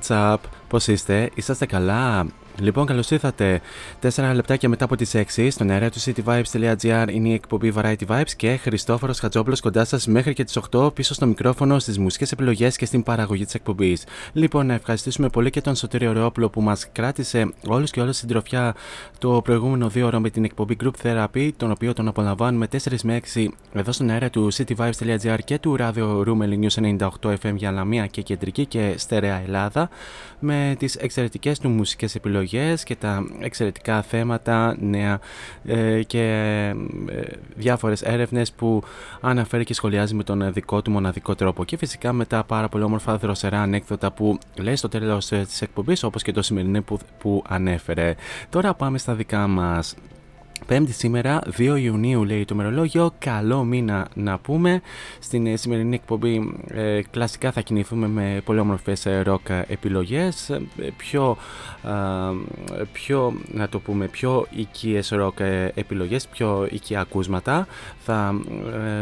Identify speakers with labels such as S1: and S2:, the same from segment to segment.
S1: What's up? Πώς είστε; Είσαστε καλά; Λοιπόν, καλώς ήρθατε. 4 λεπτάκια μετά από τις 6 στον αέρα του cityvibes.gr είναι η εκπομπή Variety Vibes και Χριστόφορος Χατζόπουλος κοντά σας μέχρι και τις 8 πίσω στο μικρόφωνο, στις μουσικές επιλογές και στην παραγωγή της εκπομπής. Λοιπόν, να ευχαριστήσουμε πολύ και τον Σωτήριο Ρεόπουλο που μας κράτησε όλους και όλες στην τροφιά το προηγούμενο δύο ώρο με την εκπομπή Group Therapy, τον οποίο τον απολαμβάνουμε 4 με 6 εδώ στον αέρα του cityvibes.gr και του Radio Room News 98 FM για Λαμία και Κεντρική και Στερεά Ελλάδα με τις εξαιρετικές του μουσικές επιλογές και τα εξαιρετικά θέματα, νέα ε, και ε, διάφορες έρευνες που αναφέρει και σχολιάζει με τον δικό του μοναδικό τρόπο και φυσικά με τα πάρα πολύ όμορφα δροσερά ανέκδοτα που λέει στο τέλος ε, της εκπομπής όπως και το σημερινό που, που ανέφερε. Τώρα πάμε στα δικά μας. Πέμπτη σήμερα, 2 Ιουνίου λέει το μερολόγιο. Καλό μήνα να πούμε. Στην ε, σημερινή εκπομπή ε, κλασικά θα κινηθούμε με πολύ όμορφες ε, ροκ επιλογές. ε, πιο, α, πιο, να το πούμε, πιο οικίες ροκ ε, επιλογές, πιο οικία ακούσματα. Θα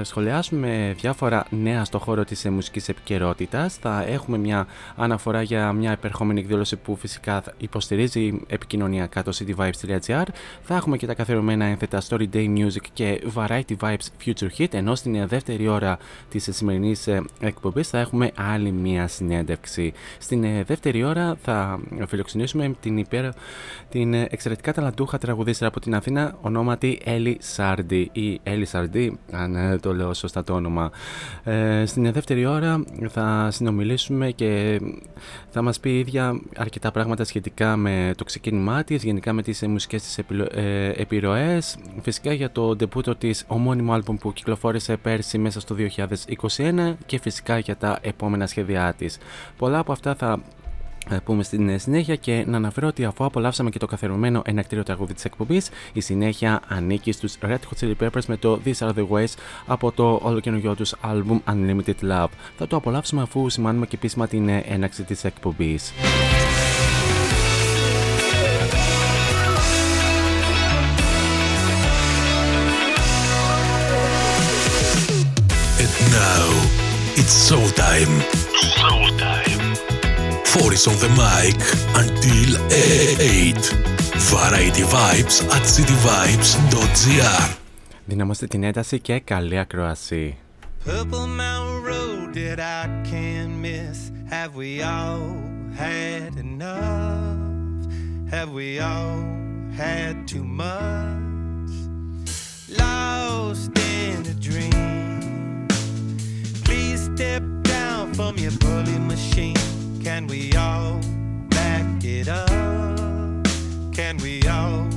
S1: ε, σχολιάσουμε διάφορα νέα στο χώρο της ε, μουσικής επικαιρότητας. Θα έχουμε μια αναφορά για μια επερχόμενη εκδήλωση που φυσικά θα υποστηρίζει επικοινωνιακά το cityvibes.gr. Θα έχουμε και τα καθιερωμένα ένθετα Story Day Music και Variety Vibes Future Hit, ενώ στην ε, δεύτερη ώρα της ε, σημερινής ε, εκπομπής θα έχουμε άλλη μία συνέντευξη. Στην ε, δεύτερη ώρα θα φιλοξενήσουμε την, υπέρ, την ε, εξαιρετικά ταλαντούχα τραγουδίστρα από την Αθήνα, ονόματι Έλλη Σάρντι ή Έλλη Σαρντί, αν ε, το λέω σωστά το όνομα. Ε, στην ε, δεύτερη ώρα θα συνομιλήσουμε και θα μας πει η ίδια αρκετά πράγματα σχετικά με το ξεκίνημά της, γενικά με τις ε, μουσικές της επιλο- ε, επιρροές, φυσικά για το ντεπούτο της ομώνυμο άλμπουμ που κυκλοφόρησε πέρσι μέσα στο 2021 και φυσικά για τα επόμενα σχέδιά της. Πολλά από αυτά θα πούμε στην συνέχεια και να αναφέρω ότι αφού απολαύσαμε και το καθερωμένο ενακτήριο τραγούδι της εκπομπής, η συνέχεια ανήκει στους Red Hot Chili Peppers με το These Are The Ways από το ολοκαινούργιο τους album Unlimited Love. Θα το απολαύσουμε αφού σημάνουμε και επίσημα την έναξη
S2: της εκπομπής. it's showtime. Showtime. Four is on the mic until 8. Variety Vibes at cityvibes.gr
S1: Δυναμώστε την ένταση και καλή ακρόαση.
S3: Purple Mountain Road that I can't miss. Have we all had enough? Have we all had too much? Lost in a dream. Step down from your bully machine. Can we all back it up? Can we all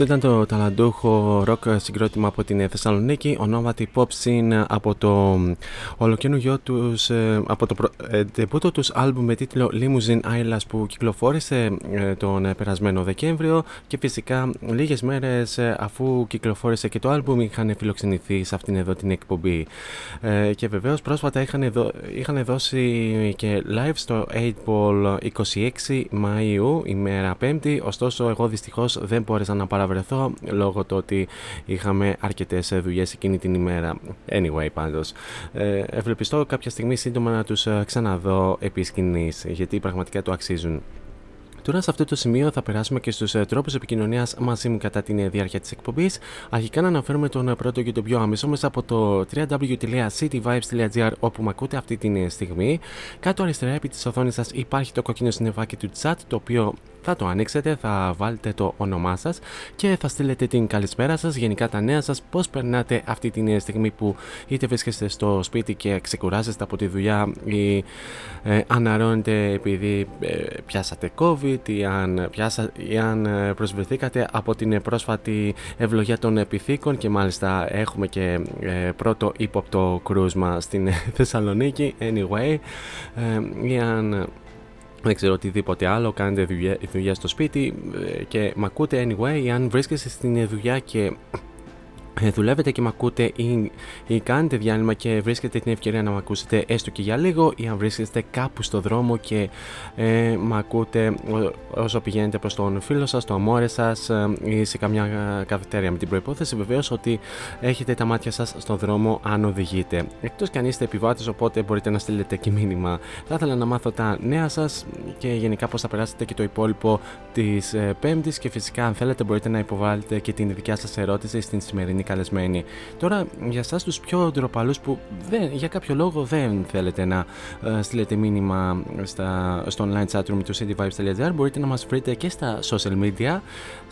S1: Αυτό ήταν το ταλαντούχο ροκ συγκρότημα από την Θεσσαλονίκη, ονόματι Pop Scene από το ολοκαινούργιο τους, ε, από το ντεπούτο τους άλμπουμ με τίτλο Limousine Islas που κυκλοφόρησε ε, τον περασμένο Δεκέμβριο και φυσικά λίγες μέρες ε, αφού κυκλοφόρησε και το άλμπουμ είχαν φιλοξενηθεί σε αυτήν εδώ την εκπομπή. Και βεβαίως πρόσφατα είχαν, είχαν δώσει και live στο 8 Ball 26 Μαΐου ημέρα 5η ωστόσο εγώ δυστυχώς δεν μπόρεσα να παραβρεθώ λόγω του ότι είχαμε αρκετές δουλειές εκείνη την ημέρα. Anyway, πάντως. Ε, ευελπιστώ κάποια στιγμή σύντομα να τους ε, ξαναδώ επί σκηνής, γιατί πραγματικά το αξίζουν. Τώρα σε αυτό το σημείο θα περάσουμε και στους ε, τρόπους επικοινωνίας μαζί μου κατά τη διάρκεια της εκπομπής. Αρχικά να αναφέρουμε τον πρώτο και τον πιο άμεσο μέσα από το www.cityvibes.gr όπου με ακούτε αυτή τη στιγμή. Κάτω αριστερά επί της οθόνης σας υπάρχει το κόκκινο συννεφάκι του chat το οποίο θα το ανοίξετε, θα βάλετε το όνομά σας και θα στείλετε την καλησπέρα σας, γενικά τα νέα σας, πώς περνάτε αυτή τη στιγμή που είτε βρίσκεστε στο σπίτι και ξεκουράζεστε από τη δουλειά ή ε, αναρώνετε επειδή ε, πιάσατε COVID ή αν, πιάσα, ή αν ε, προσβεθήκατε από την πρόσφατη ευλογία των επιθήκων και μάλιστα έχουμε και ε, πρώτο ύποπτο κρούσμα στην Θεσσαλονίκη. Anyway ε, ή αν δεν ξέρω οτιδήποτε άλλο, κάνετε δουλειά, δουλειά στο σπίτι ε, και μ' ακούτε anyway, αν βρίσκεστε στην δουλειά και ε, δουλεύετε και με ακούτε ή, ή κάνετε διάλειμμα και βρίσκετε την ευκαιρία να με ακούσετε έστω και για λίγο ή αν βρίσκεστε κάπου στο δρόμο και ε, με ακούτε όσο πηγαίνετε προς τον φίλο σας, το αμόρε σας ε, ή σε καμιά καφετέρια με την προϋπόθεση βεβαίως ότι έχετε τα μάτια σας στο δρόμο αν οδηγείτε. Εκτός και αν είστε επιβάτες οπότε μπορείτε να στείλετε και μήνυμα. Θα ήθελα να μάθω τα νέα σας και γενικά πώς θα περάσετε και το υπόλοιπο της ε, Πέμπτης και φυσικά αν θέλετε μπορείτε να υποβάλλετε και την δικιά σας ερώτηση στην σημερινή καλεσμένοι. Τώρα, για εσάς τους πιο ντροπαλούς που δεν, για κάποιο λόγο δεν θέλετε να uh, στείλετε μήνυμα στα, στο online chatroom του cityvibes.gr, μπορείτε να μας βρείτε και στα social media.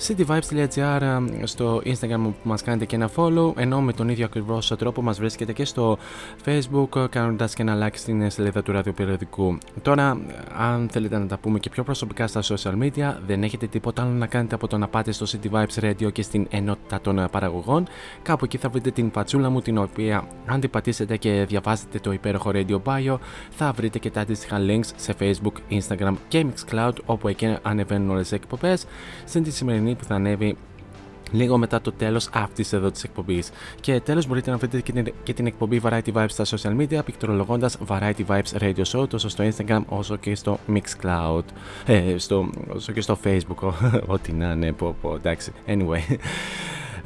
S1: cityvibes.gr ε, στο Instagram που μας κάνετε και ένα follow, ενώ με τον ίδιο ακριβώς τρόπο μας βρίσκεται και στο Facebook, ε, κάνοντας και ένα like στην σελίδα του ραδιοπεριοδικού. Τώρα, αν θέλετε να τα πούμε και πιο προσωπικά στα social media, δεν έχετε τίποτα άλλο να κάνετε από το να πάτε στο City Vibes Radio και στην ενότητα των παραγωγών Κάπου εκεί θα βρείτε την πατσούλα μου την οποία αν την πατήσετε και διαβάσετε το υπέροχο Radio Bio θα βρείτε και τα αντίστοιχα links σε Facebook, Instagram και Mixcloud όπου εκεί ανεβαίνουν όλες τις εκπομπές στην τη σημερινή που θα ανέβει λίγο μετά το τέλος αυτής εδώ της εκπομπής. Και τέλος μπορείτε να βρείτε και την, και την εκπομπή Variety Vibes στα social media, πληκτρολογώντα Variety Vibes Radio Show τόσο στο Instagram όσο και στο Mixcloud. Ε, στο, όσο και στο Facebook, ό,τι να είναι, πω, πω, εντάξει. Anyway.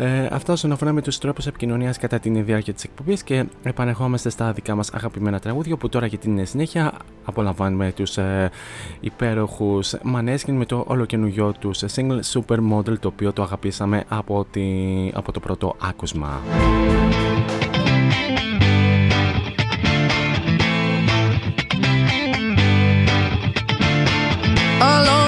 S1: Ε, αυτά όσον αφορά με τους τρόπους επικοινωνίας κατά την διάρκεια της εκπομπής και επανερχόμαστε στα δικά μας αγαπημένα τραγούδια που τώρα για την συνέχεια απολαμβάνουμε τους ε, υπέροχους Maneskin με το ολοκαινούριο τους single Supermodel το οποίο το αγαπήσαμε από, τη, από το πρώτο άκουσμα.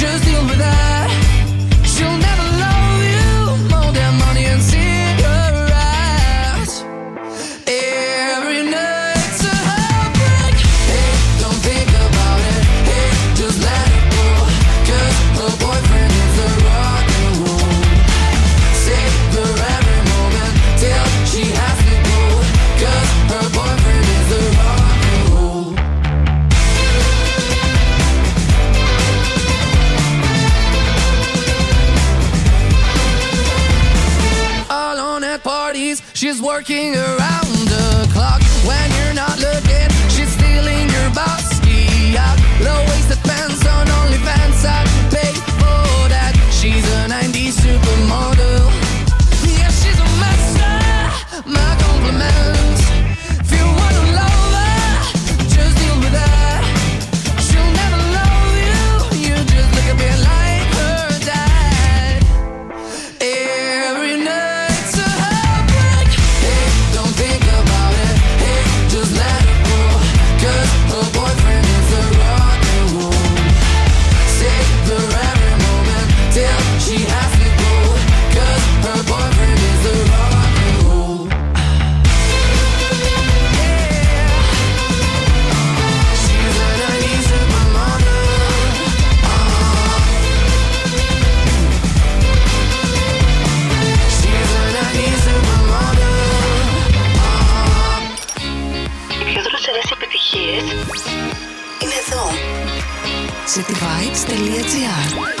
S4: just deal with that She's working around the clock when you're not looking. She's stealing your bossy out. Low waisted pants on OnlyFans. I pay for that. She's a 90s supermodel. Yeah, she's a master. My compliments.
S5: cityvibes.gr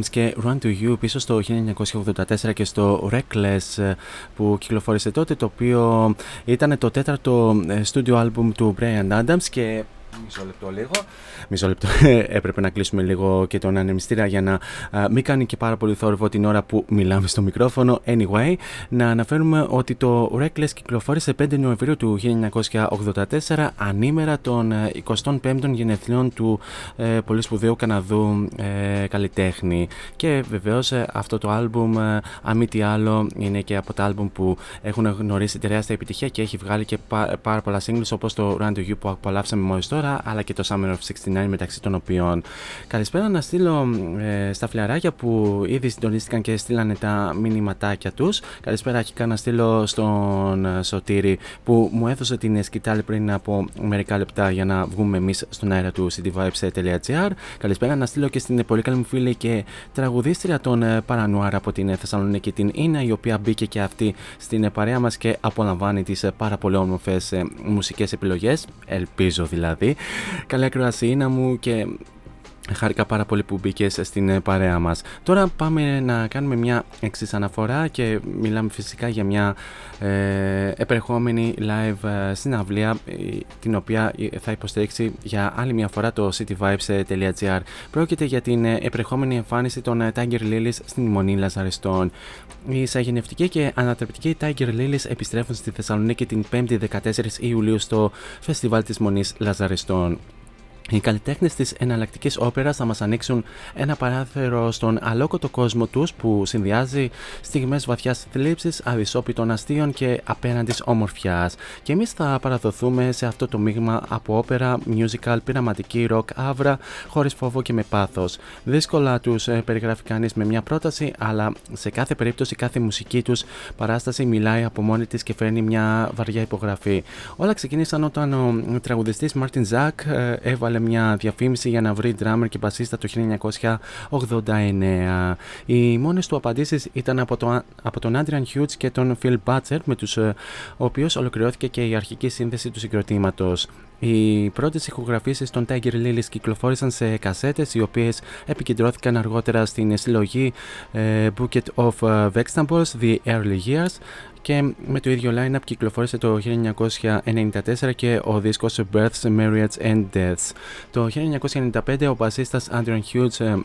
S1: Adams και Run to You πίσω στο 1984 και στο Reckless ε, που κυκλοφόρησε τότε το οποίο ήταν το τέταρτο studio album του Brian Adams και μισό λεπτό λίγο Μισό λεπτό. Έπρεπε να κλείσουμε λίγο και τον ανεμιστήρα για να μην κάνει και πάρα πολύ θόρυβο την ώρα που μιλάμε στο μικρόφωνο. Anyway, να αναφέρουμε ότι το Reckless κυκλοφόρησε 5 Νοεμβρίου του 1984, ανήμερα των 25ων ε, γενεθλίων του ε, πολύ σπουδαίου Καναδού ε, καλλιτέχνη. Και βεβαίως ε, αυτό το album, ε, αν μη τι άλλο, είναι και από τα album που έχουν γνωρίσει τεράστια επιτυχία και έχει βγάλει και πάρα πολλά singles όπως το Run to You που απολαύσαμε μόλις τώρα, αλλά και το Summer of 69 μεταξύ των οποίων. Καλησπέρα να στείλω ε, στα φιλαράκια που ήδη συντονίστηκαν και στείλανε τα μηνυματάκια τους. Καλησπέρα αρχικά να στείλω στον ε, Σωτήρη που μου έδωσε την σκητάλη πριν από μερικά λεπτά για να βγούμε εμείς στον αέρα του cityvibes.gr. Καλησπέρα να στείλω και στην πολύ καλή μου φίλη και τραγουδίστρια των ε, Παρανουάρα από την Θεσσαλονίκη την Ίνα η οποία μπήκε και αυτή στην παρέα μας και απολαμβάνει τις πάρα πολύ όμορφες μουσικές επιλογές. Ελπίζω δηλαδή. Καλή ακροασία μου και Χάρηκα πάρα πολύ που μπήκε στην ε, παρέα μας. Τώρα πάμε να κάνουμε μια εξής αναφορά και μιλάμε φυσικά για μια ε, επερχόμενη live ε, συναυλία την οποία θα υποστηρίξει για άλλη μια φορά το cityvibes.gr. Πρόκειται για την επερχόμενη εμφάνιση των Tiger Lilies στην Μονή Λαζαριστών. Οι εισαγενευτικοί και ανατρεπτικοί Tiger Lilies επιστρέφουν στη Θεσσαλονίκη την 5η 14 Ιουλίου στο φεστιβάλ της Μονής Λαζαριστών. Οι καλλιτέχνες της εναλλακτικής όπερας θα μας ανοίξουν ένα παράθυρο στον αλόκοτο κόσμο τους που συνδυάζει στιγμές βαθιάς θλίψης, αδυσόπιτων αστείων και απέναντις ομορφιάς. Και εμείς θα παραδοθούμε σε αυτό το μείγμα από όπερα, musical, πειραματική, rock, άβρα, χωρίς φόβο και με πάθος. Δύσκολα τους ε, περιγράφει κανείς με μια πρόταση, αλλά σε κάθε περίπτωση κάθε μουσική τους παράσταση μιλάει από μόνη της και φέρνει μια βαριά υπογραφή. Όλα ξεκίνησαν όταν ο τραγουδιστής Μάρτιν Ζακ ε, έβαλε μια διαφήμιση για να βρει drummer και μπασίστα το 1989. Οι μόνες του απαντήσεις ήταν από, το, από τον Adrian Hughes και τον Phil Butcher με τους ε, οποίους ολοκληρώθηκε και η αρχική σύνθεση του συγκροτήματος. Οι πρώτες ηχογραφήσεις των Tiger Lilies κυκλοφόρησαν σε κασέτες οι οποίες επικεντρώθηκαν αργότερα στην συλλογή uh, Bucket of uh, Vegetables The Early Years και με το ίδιο line-up κυκλοφόρησε το 1994 και ο δίσκος Births, Marriage and Deaths. Το 1995 ο μπασίστας Andrew Hughes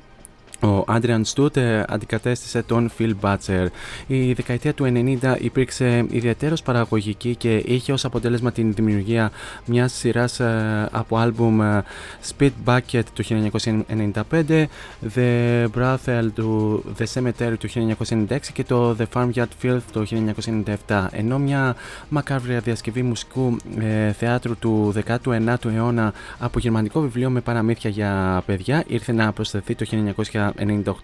S1: ο Άντριαν Στούτ αντικατέστησε τον Phil Butcher. Η δεκαετία του 90 υπήρξε ιδιαίτερος παραγωγική και είχε ως αποτέλεσμα την δημιουργία μιας σειράς ε, από άλμπουμ ε, Speed Bucket του 1995, The Brothel του The Cemetery του 1996 και το The Farmyard Filth του 1997. Ενώ μια μακάβρια διασκευή μουσικού ε, θεάτρου του 19ου αιώνα από γερμανικό βιβλίο με παραμύθια για παιδιά ήρθε να προσθεθεί το 1998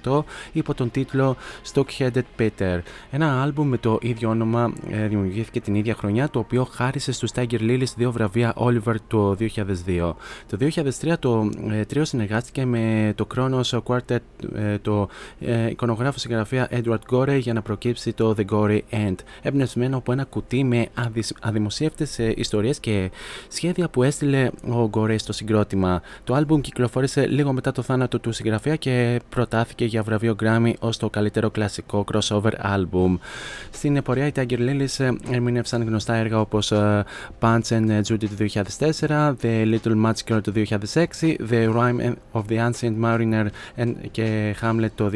S1: 1998 υπό τον τίτλο Stockheaded Peter. Ένα άλμπουμ με το ίδιο όνομα ε, δημιουργήθηκε την ίδια χρονιά το οποίο χάρισε στους Tiger Lilies δύο βραβεία Oliver το 2002. Το 2003 το ε, τρίο συνεργάστηκε με το Kronos Quartet, ε, το ε, εικονογράφο συγγραφέα Edward Gorey για να προκύψει το The Gory End, εμπνευσμένο από ένα κουτί με αδημοσίευτες ε, ιστορίες και σχέδια που έστειλε ο Gorey στο συγκρότημα. Το άλμπουμ κυκλοφόρησε λίγο μετά το θάνατο του συγγραφέα και προτάθηκε για βραβείο Grammy ως το καλύτερο κλασικό crossover album. Στην πορεία οι Tiger Lilies ε, ερμηνεύσαν γνωστά έργα όπως uh, Punch and Judy του 2004, The Little Match Girl του 2006, The Rhyme of the Ancient Mariner και Hamlet το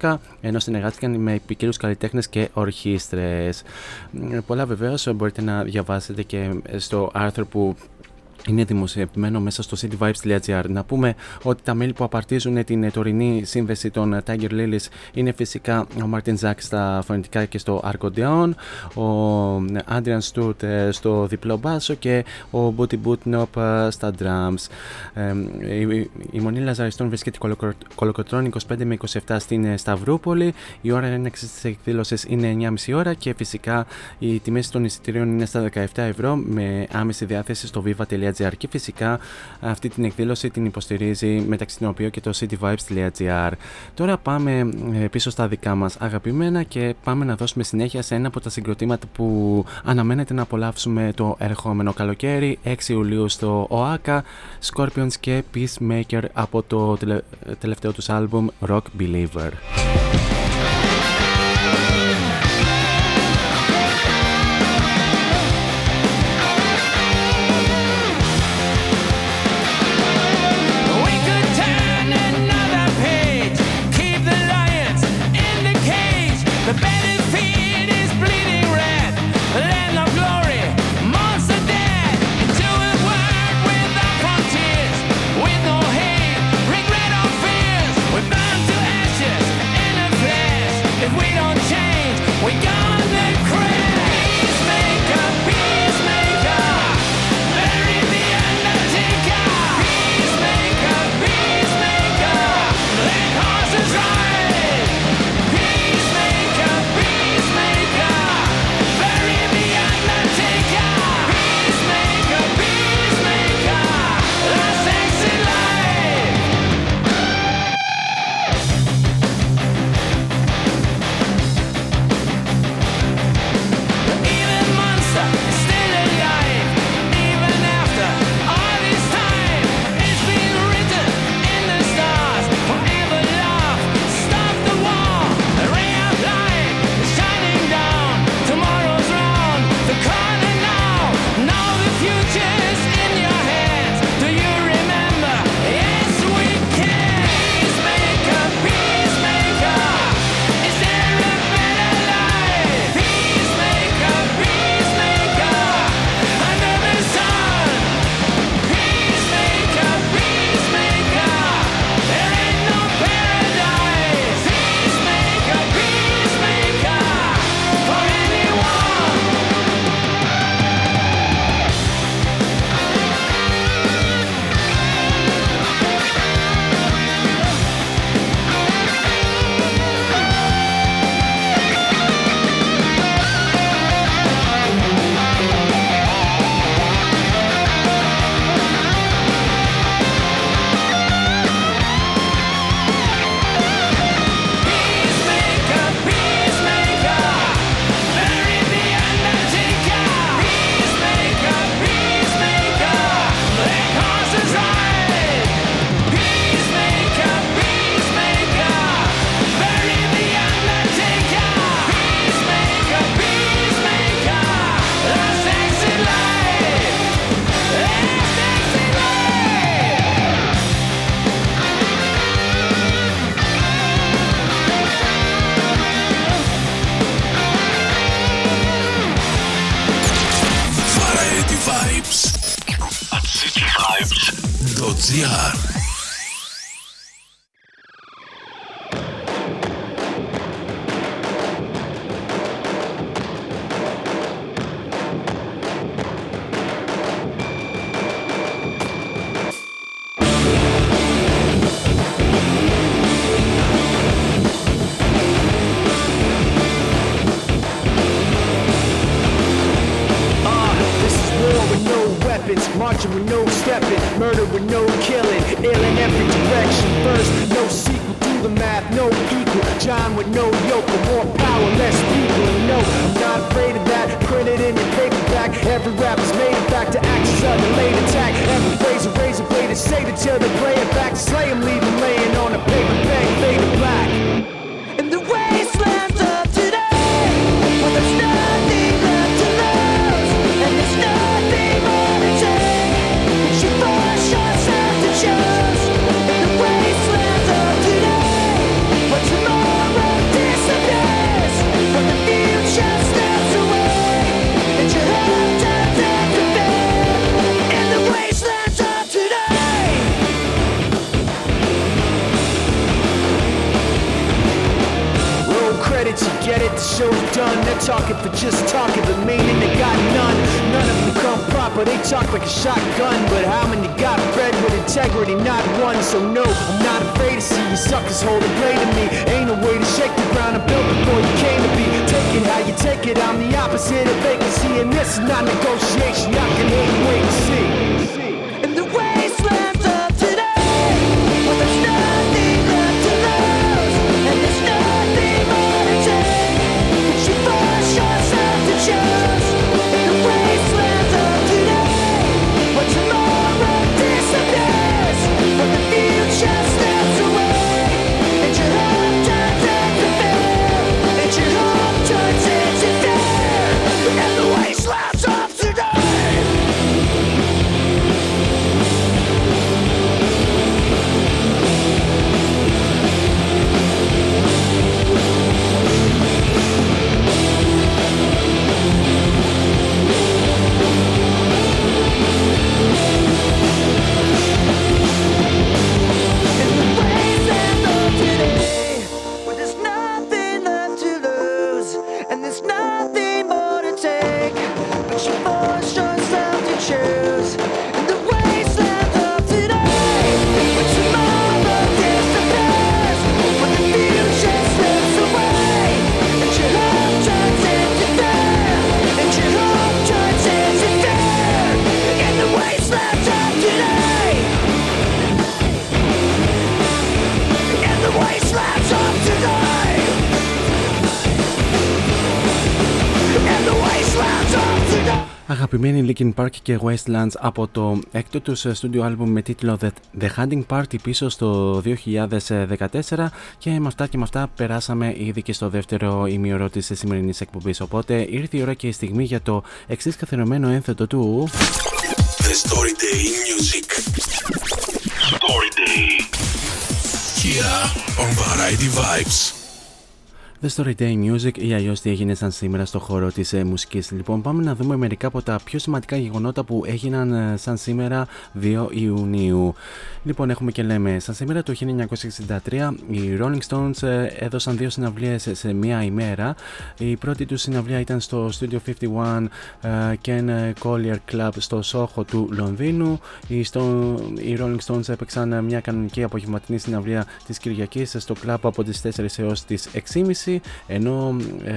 S1: 2012, ενώ συνεργάστηκαν με ποικίλου καλλιτέχνες και ορχήστρες. Πολλά βεβαίως μπορείτε να διαβάσετε και στο άρθρο που είναι δημοσιευμένο μέσα στο cityvibes.gr. Να πούμε ότι τα μέλη που απαρτίζουν την τωρινή σύνδεση των Tiger Lilies είναι φυσικά ο Martin Zack στα φωνητικά και στο Arcodeon, ο Adrian Stewart ε, στο διπλό μπάσο και ο Booty Bootnop ε, στα drums. η, Μονή Λαζαριστών βρίσκεται κολοκοτρών 25 με 27 στην ε, Σταυρούπολη. Η ώρα έναξη της εκδήλωσης είναι 9.30 ώρα και φυσικά οι τιμές των εισιτηρίων είναι στα 17 ευρώ με άμεση διάθεση στο viva.gr και φυσικά αυτή την εκδήλωση την υποστηρίζει μεταξύ των οποίων και το cityvibes.gr. Τώρα πάμε ε, πίσω στα δικά μας αγαπημένα και πάμε να δώσουμε συνέχεια σε ένα από τα συγκροτήματα που αναμένεται να απολαύσουμε το ερχόμενο καλοκαίρι 6 Ιουλίου στο ΟΑΚΑ Scorpions και Peacemaker από το τελευταίο τους άλμπουμ Rock Believer. Και Wastelands από το έκτο τους στούντιο άλμπουμ με τίτλο The Hunting Party πίσω στο 2014 και με αυτά και με αυτά περάσαμε ήδη και στο δεύτερο ημιωρό της σημερινής εκπομπής. Οπότε ήρθε η ώρα και η στιγμή για το εξής καθιερωμένο ένθετο του
S2: The Story Day Music. Story Day. Here on Variety Vibes
S1: The Story Day Music ή αλλιώς τι έγινε σαν σήμερα στο χώρο της ε, μουσικής. Λοιπόν, πάμε να δούμε μερικά από τα πιο σημαντικά γεγονότα που έγιναν ε, σαν σήμερα 2 Ιουνίου. Λοιπόν, έχουμε και λέμε, σαν σήμερα το 1963 οι Rolling Stones ε, έδωσαν δύο συναυλίες σε μία ημέρα. Η πρώτη τους συναυλία ήταν στο Studio 51 Ken Collier Club στο Σόχο του Λονδίνου. Οι, οι Rolling Stones έπαιξαν μια κανονική απογευματινή συναυλία της Κυριακής στο κλαμπ από τις 4 έως τις 6.30 ενώ ε,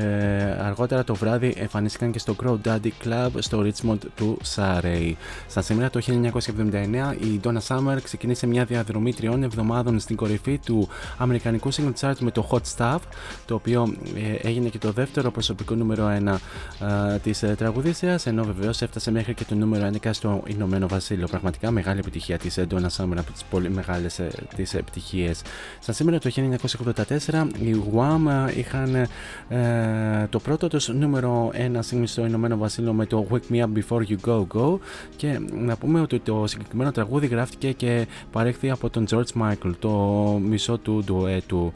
S1: αργότερα το βράδυ εμφανίστηκαν και στο Crow Daddy Club στο Richmond του Surrey. Στα σήμερα το 1979 η Donna Summer ξεκίνησε μια διαδρομή τριών εβδομάδων στην κορυφή του Αμερικανικού Single Chart με το Hot Stuff, το οποίο ε, έγινε και το δεύτερο προσωπικό νούμερο 1 ε, της ε, τραγουδίστριας, ενώ βεβαίως έφτασε μέχρι και το νούμερο 11 στο Ηνωμένο Βασίλειο. Πραγματικά μεγάλη επιτυχία της ε, Donna Summer από τις πολύ μεγάλες ε, τις επιτυχίες. Στα σήμερα το 1984 η Wham είχαν ε, το πρώτο τους νούμερο 1 σύγκριση στο Ηνωμένο Βασίλειο με το Wake Me Up Before You Go Go και να πούμε ότι το συγκεκριμένο τραγούδι γράφτηκε και παρέχθη από τον George Michael, το μισό του ντουέτου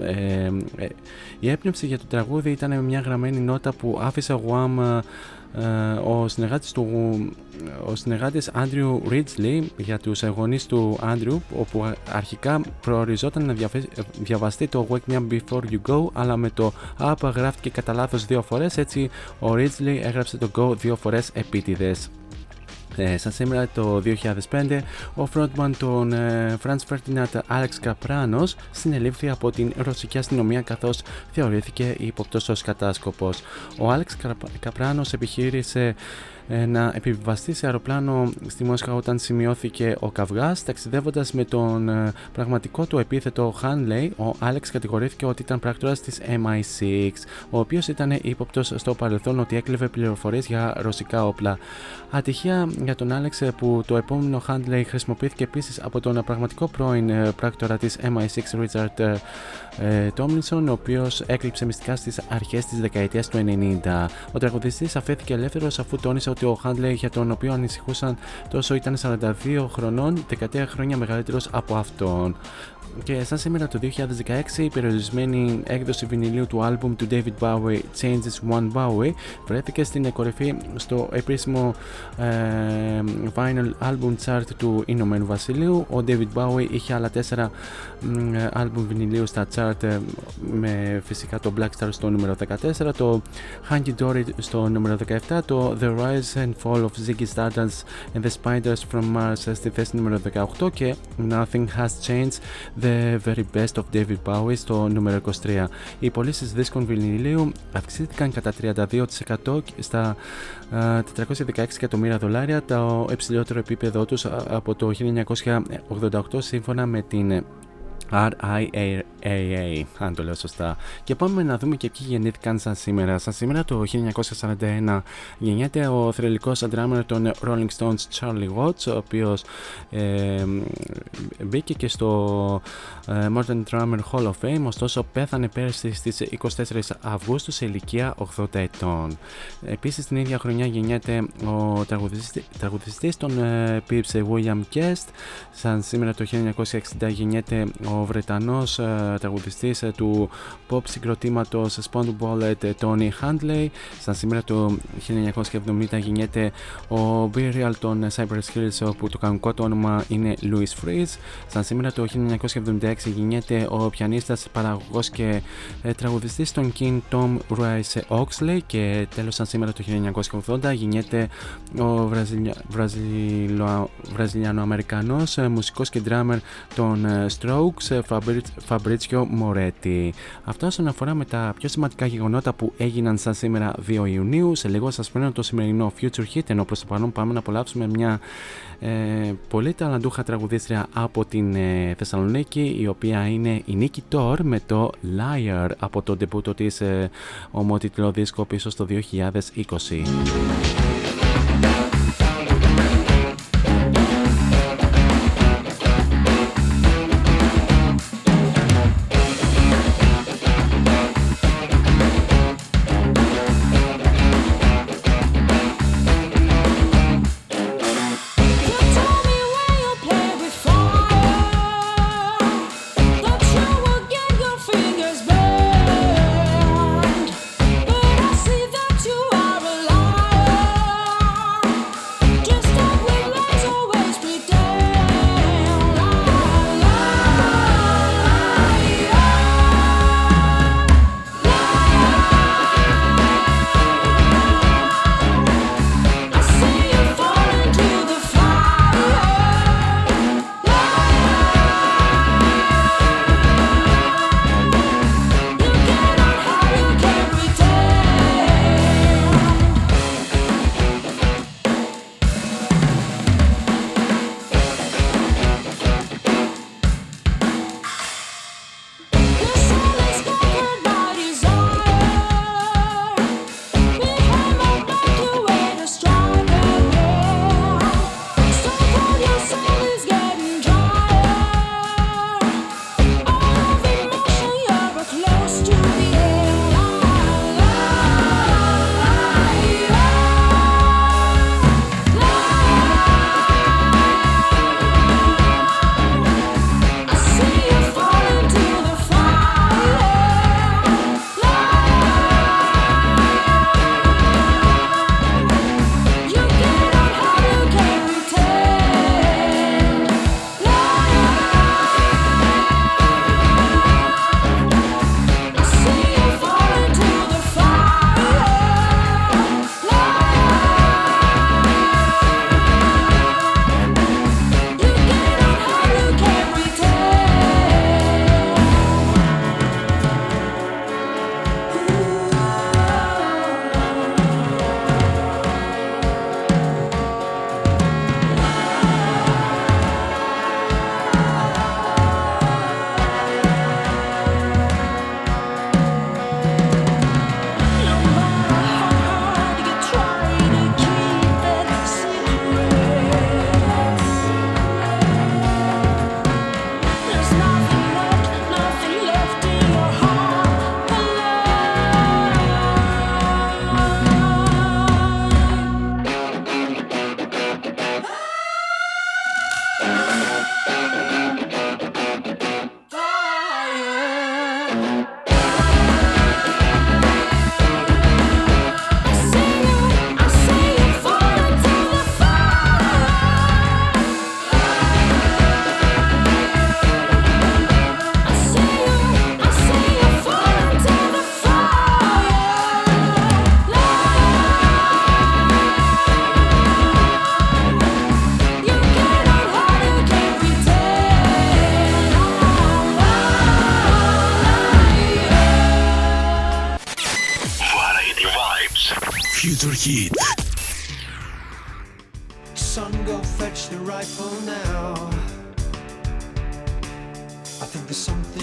S1: Ε, ε, η έπνευση για το τραγούδι ήταν μια γραμμένη νότα που άφησε ο Γουάμ ο συνεργάτης, του, ο συνεργάτης Άντριου Ρίτζλι για τους γονείς του Άντριου όπου αρχικά προοριζόταν να διαβαστεί το Wake Me Up Before You Go αλλά με το Up γράφτηκε κατά λάθος δύο φορές έτσι ο Ρίτζλι έγραψε το Go δύο φορές επίτηδες. Ε, σαν σήμερα το 2005, ο frontman των ε, Franz Ferdinand Alex Kapranos συνελήφθη από την ρωσική αστυνομία καθώς θεωρήθηκε ύποπτος ως κατάσκοπος. Ο Alex Kapranos επιχείρησε ε, να επιβιβαστεί σε αεροπλάνο στη Μόσχα όταν σημειώθηκε ο καυγάς. Ταξιδεύοντας με τον ε, πραγματικό του επίθετο Hanley, ο Άλεξ κατηγορήθηκε ότι ήταν πράκτορας της MI6, ο οποίος ήταν ύποπτος στο παρελθόν ότι έκλεβε πληροφορίες για ρωσικά όπλα. Ατυχία για τον Άλεξ που το επόμενο Hanley χρησιμοποιήθηκε επίσης από τον πραγματικό πρώην ε, πράκτορα της MI6 Richard Tomlinson, ο οποίος έκλειψε μυστικά στις αρχές της δεκαετίας του 90. Ο τραγουδιστής αφέθηκε ελεύθερος αφού τόνισε ότι ο Χάντλεϊ για τον οποίο ανησυχούσαν τόσο ήταν 42 χρονών, 13 χρόνια μεγαλύτερος από αυτόν. Και σαν σήμερα το 2016 η περιορισμένη έκδοση βινιλίου του άλμπουμ του David Bowie Changes One Bowie βρέθηκε στην κορυφή στο επίσημο ε, vinyl album chart του Ηνωμένου Βασιλείου. Ο David Bowie είχε άλλα τέσσερα ε, άλμπουμ βινιλίου στα chart ε, με φυσικά το Black Star στο νούμερο 14, το Hanky Dory στο νούμερο 17, το The Rise and Fall of Ziggy Stardust and the Spiders from Mars στη θέση νούμερο 18 και Nothing Has Changed The Very Best of David Bowie στο νούμερο 23. Οι πωλήσεις δίσκων βινιλίου αυξήθηκαν κατά 32% στα 416 εκατομμύρια δολάρια, το υψηλότερο επίπεδο τους από το 1988 σύμφωνα με την RIAA, αν το λέω σωστά. Και πάμε να δούμε και ποιοι γεννήθηκαν σαν σήμερα. Σαν σήμερα το 1941 γεννιέται ο θρελικός αντράμερ των Rolling Stones Charlie Watts, ο οποίος ε, μπήκε και στο ε, Modern Drummer Hall of Fame, ωστόσο πέθανε πέρσι στις 24 Αυγούστου σε ηλικία 80 ετών. Επίσης την ίδια χρονιά γεννιέται ο τραγουδιστής, των ε, Pips William Guest. Σαν σήμερα το 1960 γεννιέται ο ο Βρετανός ε, τραγουδιστής ε, του pop συγκροτήματος Spond Bullet Tony Handley. Σαν σήμερα το 1970 γεννιέται ο Burial των Cypress Hills όπου το κανονικό του όνομα είναι Louis Freeze. Σαν σήμερα το 1976 γεννιέται ο πιανίστας, παραγωγός και ε, τραγουδιστής των King Tom Rice Oxley και τέλος σαν σήμερα το 1980 γεννιέται ο Βραζιλιανο-Αμερικανός μουσικός και drummer των Strokes Φαμπρίτσιο Μορέτη. Αυτό όσον αφορά με τα πιο σημαντικά γεγονότα που έγιναν σαν σήμερα 2 Ιουνίου. Σε λίγο σας παίρνω το σημερινό Future Hit, ενώ προς το παρόν πάμε να απολαύσουμε μια ε, πολύ ταλαντούχα τραγουδίστρια από την ε, Θεσσαλονίκη, η οποία είναι η Νίκη Τόρ με το Liar από το ντεπούτο της ε, ομότιτλο δίσκο πίσω στο 2020.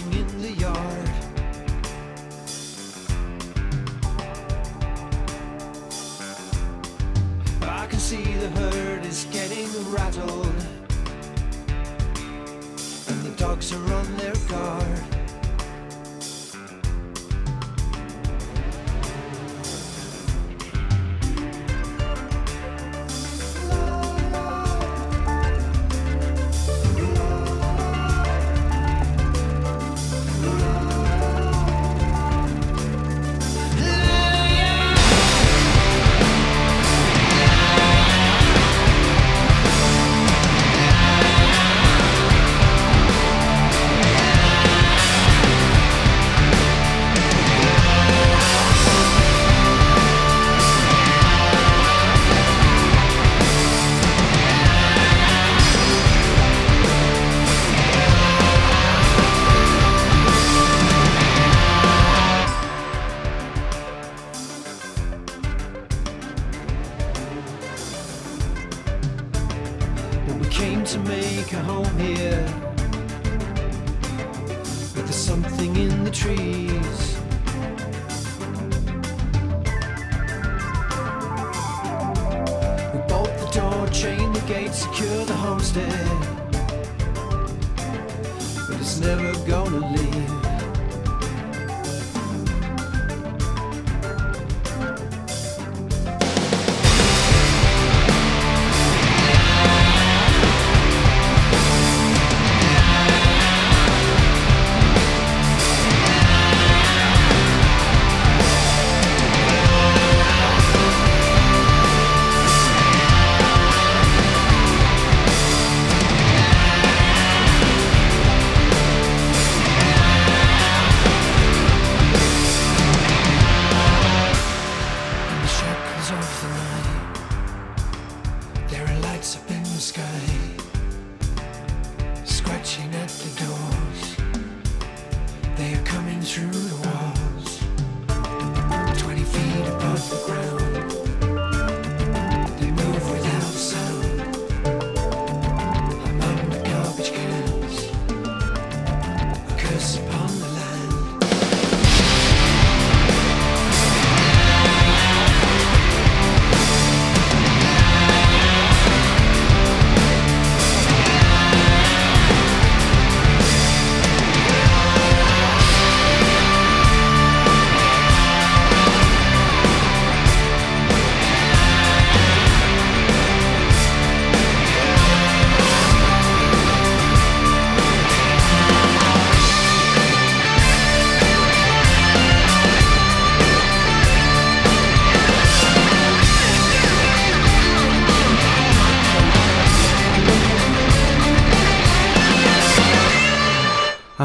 S3: There's in the yard. I can see the herd is getting rattled,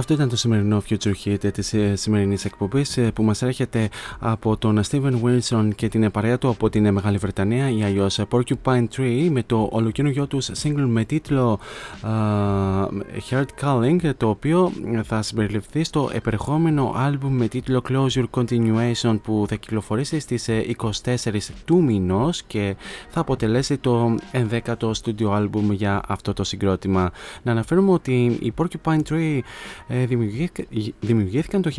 S1: Αυτό ήταν το σημερινό Future Hit της ε, σημερινής εκπομπής ε, που μας έρχεται από τον Steven Wilson και την παρέα του από την Μεγάλη Βρετανία ή αλλιώς Porcupine Tree με το ολοκαινούργιο τους single με τίτλο α, Heart Calling το οποίο θα συμπεριληφθεί στο επερχόμενο άλμπουμ με τίτλο Closure Continuation που θα κυκλοφορήσει στις ε, 24 του μηνός και θα αποτελέσει το 11ο studio album για αυτό το συγκρότημα. Να αναφέρουμε ότι οι Porcupine Tree ε, δημιουργήθηκαν, δημιουργήθηκαν το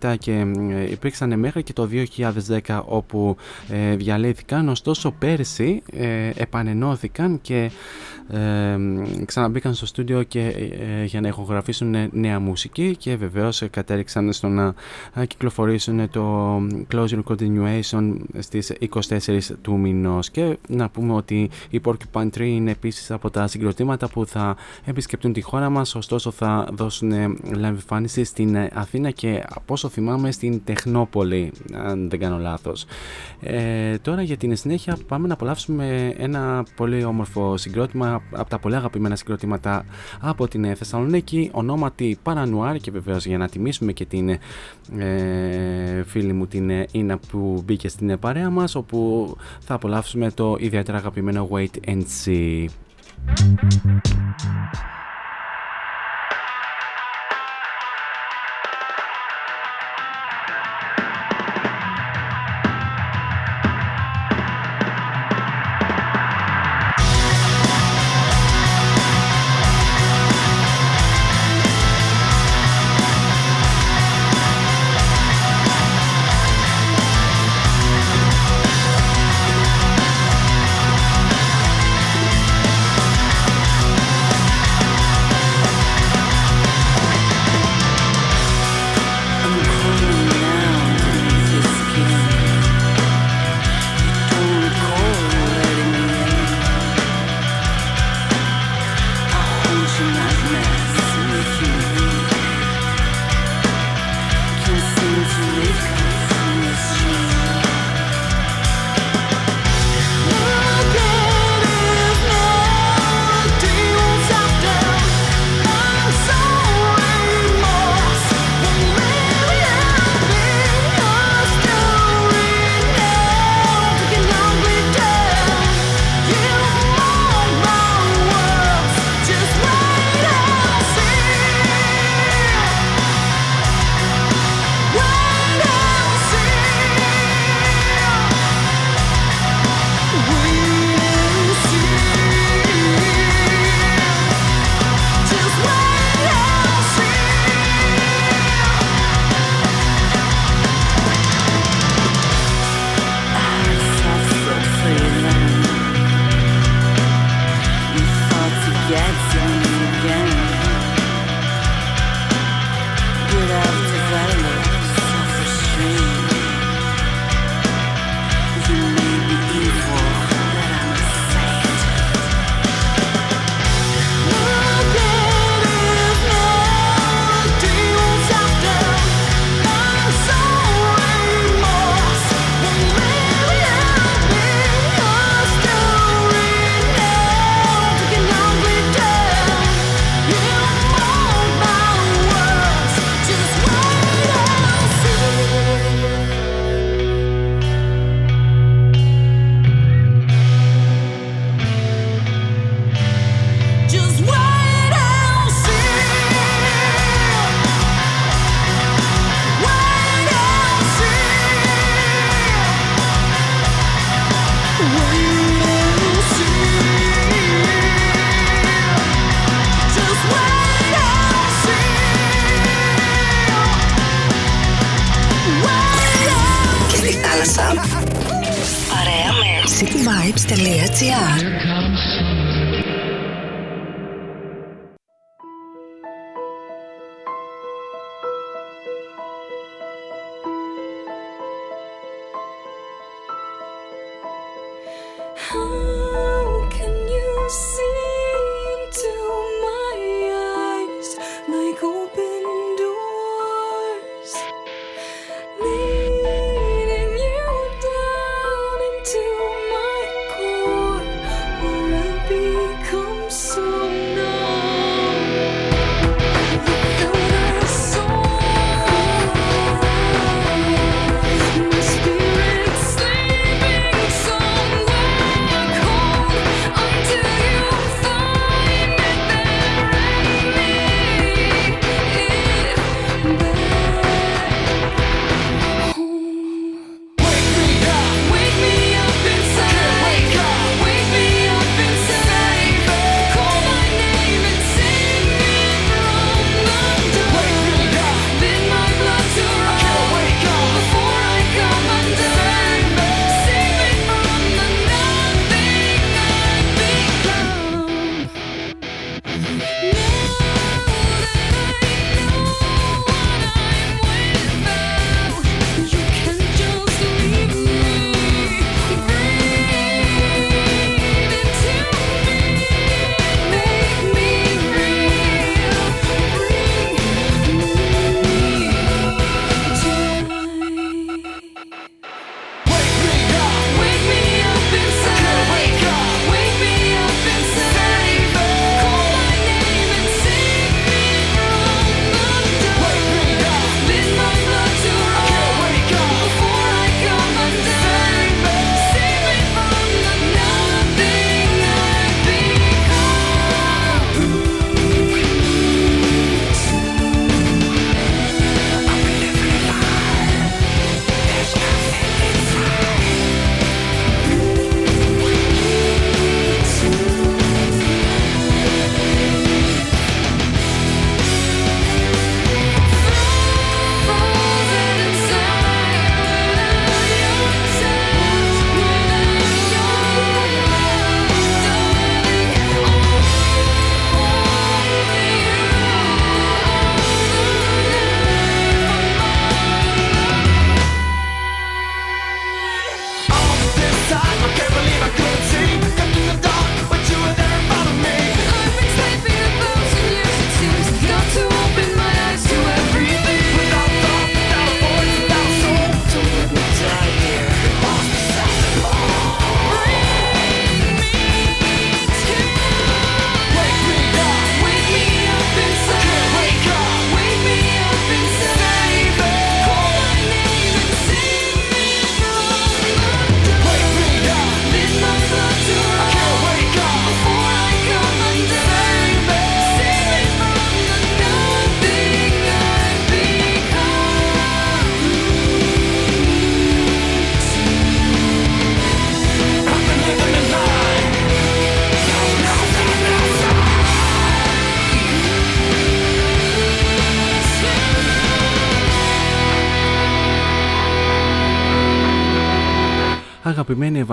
S1: 1987 και ε, υπήρξαν μέχρι και το 2010 όπου ε, διαλύθηκαν. Ωστόσο πέρσι ε, επανενώθηκαν και ε, ξαναμπήκαν στο στούντιο και ε, για να ηχογραφήσουν νέα μουσική και βεβαίως κατέληξαν στο να κυκλοφορήσουν το Closure Continuation στις 24 του μηνός. Και να πούμε ότι η Porcupine Tree είναι επίσης από τα συγκροτήματα που θα επισκεπτούν τη χώρα μας. Ωστόσο θα δώσουν live εμφάνιση στην Αθήνα και από όσο θυμάμαι στην Τεχνόπολη αν δεν κάνω λάθος. Ε, τώρα για την συνέχεια πάμε να απολαύσουμε ένα πολύ όμορφο συγκρότημα από τα πολύ αγαπημένα συγκροτήματα από την Θεσσαλονίκη ονόματι Παρανουάρ και βεβαίως για να τιμήσουμε και την ε, φίλη μου την Ίνα που μπήκε στην παρέα μας όπου θα απολαύσουμε το ιδιαίτερα αγαπημένο Wait and See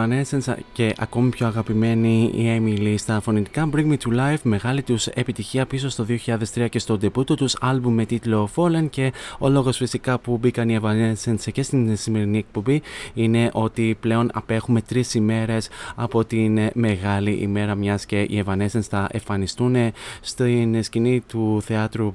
S1: αγαπημένη Evanescence και ακόμη πιο αγαπημένη η Emily στα φωνητικά Bring Me To Life, μεγάλη τους επιτυχία πίσω στο 2003 και στο debut τους άλμπουμ με τίτλο Fallen. Και ο λόγος φυσικά που μπήκαν οι Evanescence και στην σημερινή εκπομπή είναι ότι πλέον απέχουμε τρεις ημέρες από την μεγάλη ημέρα μιας και οι Evanescence θα εμφανιστούν στην σκηνή του θεάτρου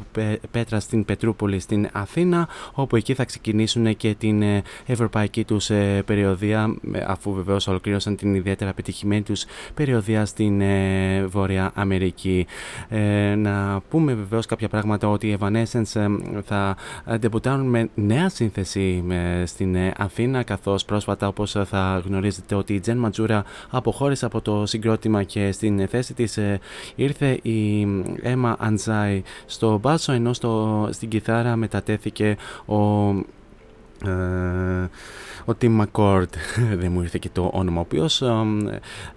S1: Πέτρα στην Πετρούπολη στην Αθήνα όπου εκεί θα ξεκινήσουν και την ευρωπαϊκή τους ε, περιοδία αφού βεβαίως ολοκλήρωσαν την ιδιαίτερα πετυχημένη τους περιοδία στην ε, Βόρεια Αμερική. Ε, να πούμε βεβαίως κάποια πράγματα ότι οι Evanescence ε, θα ντεμπουτάρουν με νέα σύνθεση στην Αθήνα καθώς πρόσφατα όπως θα γνωρίζετε ότι η Τζεν Ματζούρα αποχώρησε από το συγκρότημα και στην θέση της ήρθε η Έμα Αντζάι στο μπάσο ενώ στο, στην κιθάρα μετατέθηκε ο Ε, ο Tim McCord, δεν μου ήρθε και το όνομα, ο οποίος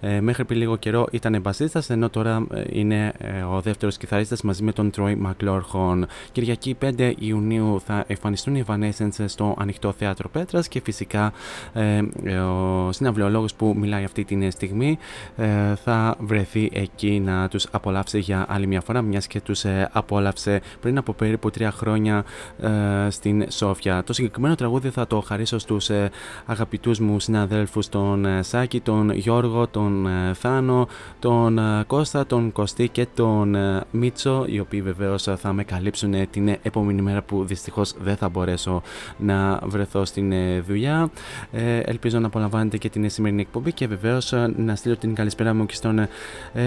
S1: ε, μέχρι πριν λίγο καιρό ήταν μπασίστας, ενώ τώρα ε, είναι ε, ο δεύτερος κιθαρίστας μαζί με τον Troy McLaughlin. Κυριακή 5 Ιουνίου θα εμφανιστούν οι Evanescence στο ανοιχτό θέατρο Πέτρας και φυσικά ο συναυλιολόγος που μιλάει αυτή τη στιγμή θα βρεθεί εκεί να τους απολαύσει για άλλη μια φορά, μιας και τους απόλαυσε πριν από περίπου τρία χρόνια στην Σόφια. Το συγκεκριμένο τραγούδι θα το χαρίσω στους αγαπητούς μου συναδέλφους τον ε, Σάκη, τον Γιώργο, τον ε, Θάνο, τον ε, Κώστα, τον Κωστή και τον Μίτσο οι οποίοι βεβαίως θα με καλύψουν την επόμενη μέρα που δυστυχώς δεν θα μπορέσω να βρεθώ στην δουλειά. ελπίζω να απολαμβάνετε και την σημερινή εκπομπή και βεβαίως να στείλω την καλησπέρα μου και στον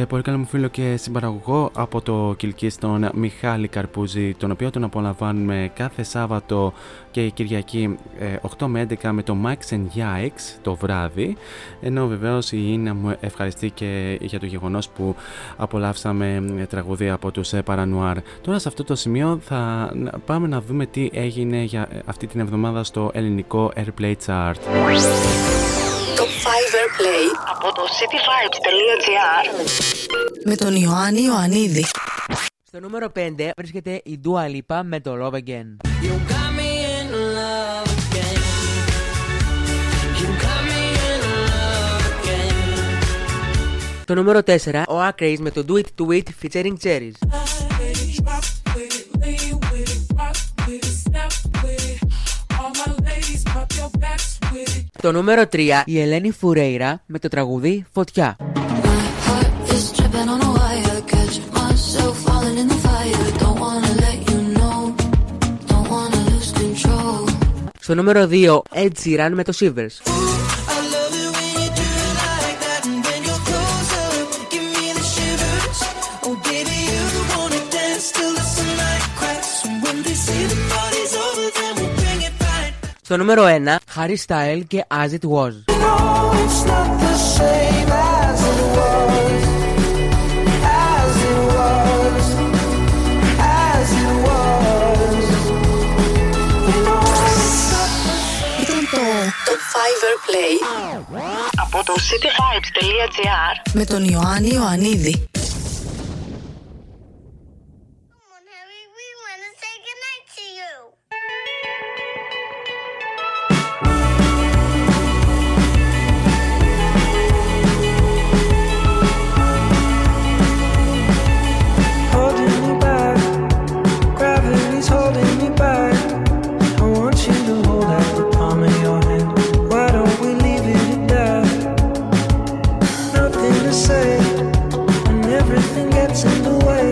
S1: πολύ καλό μου φίλο και συμπαραγωγό από το Κιλκί τον Μιχάλη Καρπούζη τον οποίο τον απολαμβάνουμε κάθε Σάββατο και Κυριακή 8 με 11 με το Max and Yikes το βράδυ ενώ βεβαίως η Ίνα μου ευχαριστεί και για το γεγονός που απολαύσαμε τραγουδία από τους Παρανουάρ. Τώρα σε αυτό το σημείο θα πάμε να δούμε τι έγινε για αυτή την εβδομάδα στο ελληνικό Airplay Chart.
S6: Το 5 Airplay από το cityvibes.gr με τον Ιωάννη Ιωαννίδη.
S7: Στο νούμερο 5 βρίσκεται η Dua Lipa με το Love Again. Το νούμερο 4, ο Acraze με το Do It To It featuring Cherries. Το νούμερο 3, η Ελένη Φουρέιρα με το τραγουδί Φωτιά. Στο νούμερο 2, Ed Sheeran με το Shivers. Στο νούμερο 1, Harry Style και As It Was.
S6: το Fiverr Play από το cityvibes.gr με τον Ιωάννη Ιωαννίδη. gets in the way.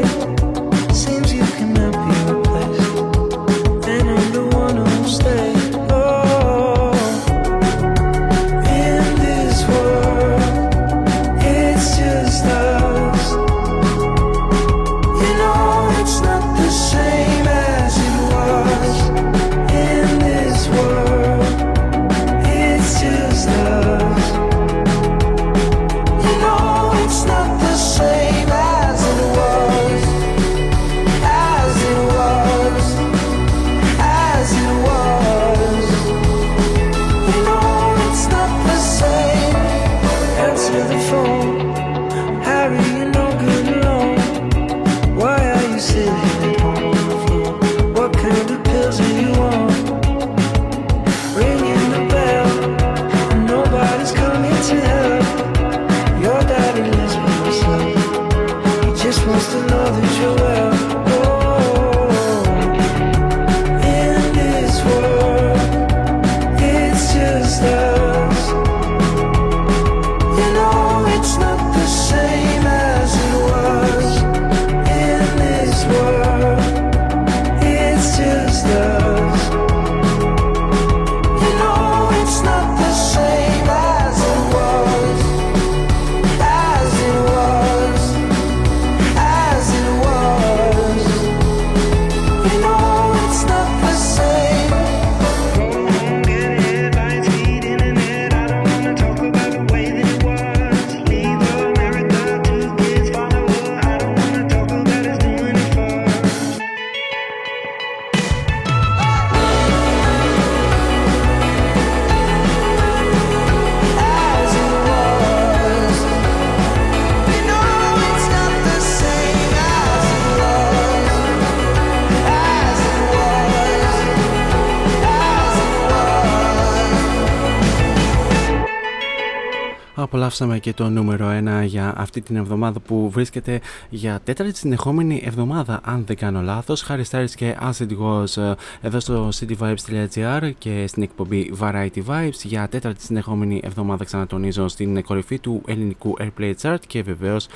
S1: Απολαύσαμε και το νούμερο 1 για αυτή την εβδομάδα που βρίσκεται για τέταρτη συνεχόμενη εβδομάδα, αν δεν κάνω λάθος. Χάρη Styles και Acid Was ε, εδώ στο cityvibes.gr και στην εκπομπή Variety Vibes για τέταρτη συνεχόμενη εβδομάδα, ξανατονίζω, στην κορυφή του ελληνικού Airplay Chart και βεβαίως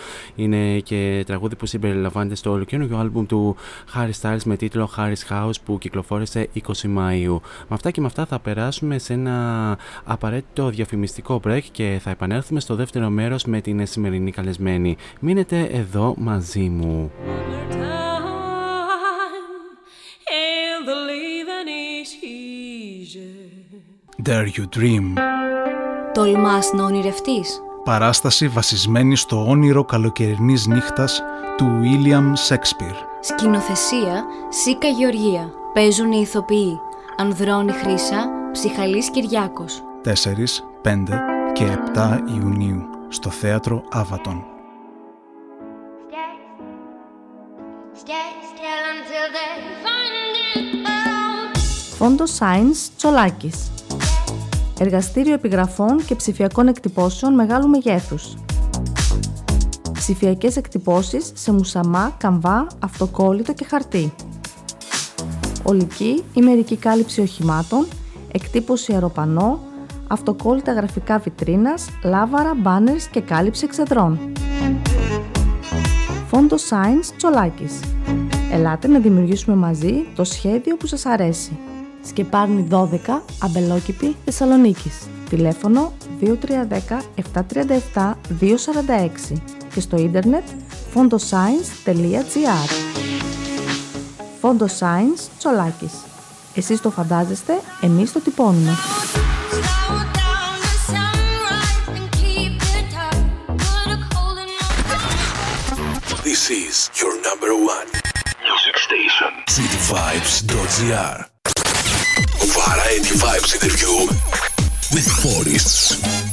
S1: είναι και τραγούδι που συμπεριλαμβάνεται στο ολοκαίριο άλμπουμ του Harry Styles με τίτλο Harry's House που κυκλοφόρησε 20 Μαΐου. Με αυτά και με αυτά θα περάσουμε σε ένα απαραίτητο διαφημιστικό break και θα επανέλθουμε επανέλθουμε στο δεύτερο μέρος με την σημερινή καλεσμένη. Μείνετε εδώ μαζί μου.
S8: Dare you dream;
S9: Τολμάς να ονειρευτείς;
S8: Παράσταση βασισμένη στο όνειρο καλοκαιρινής νύχτας του William Shakespeare.
S9: Σκηνοθεσία Σίκα Γεωργία. Παίζουν οι ηθοποιοί Ανδρώνη Χρύσα, Ψυχαλής Κυριάκος.
S8: 4, 5, και 7 Ιουνίου στο θέατρο Άβατον.
S10: Φόντο Science Τσολάκης Εργαστήριο επιγραφών και ψηφιακών εκτυπώσεων μεγάλου μεγέθους. Ψηφιακές εκτυπώσεις σε μουσαμά, καμβά, αυτοκόλλητο και χαρτί. Ολική ή μερική κάλυψη οχημάτων, εκτύπωση αεροπανό, αυτοκόλλητα γραφικά βιτρίνας, λάβαρα, μπάνερς και κάλυψη εξεδρών. Φόντο Science Τσολάκης. Ελάτε να δημιουργήσουμε μαζί το σχέδιο που σας αρέσει. Σκεπάρνη 12, Αμπελόκηπη, Θεσσαλονίκης. Τηλέφωνο 2310 737 246 και στο ίντερνετ fondoscience.gr Φόντο Science Τσολάκης. Εσείς το φαντάζεστε, εμείς το τυπώνουμε.
S2: This is your number one music station. Cityvibes.gr Variety Vibes interview with Forests.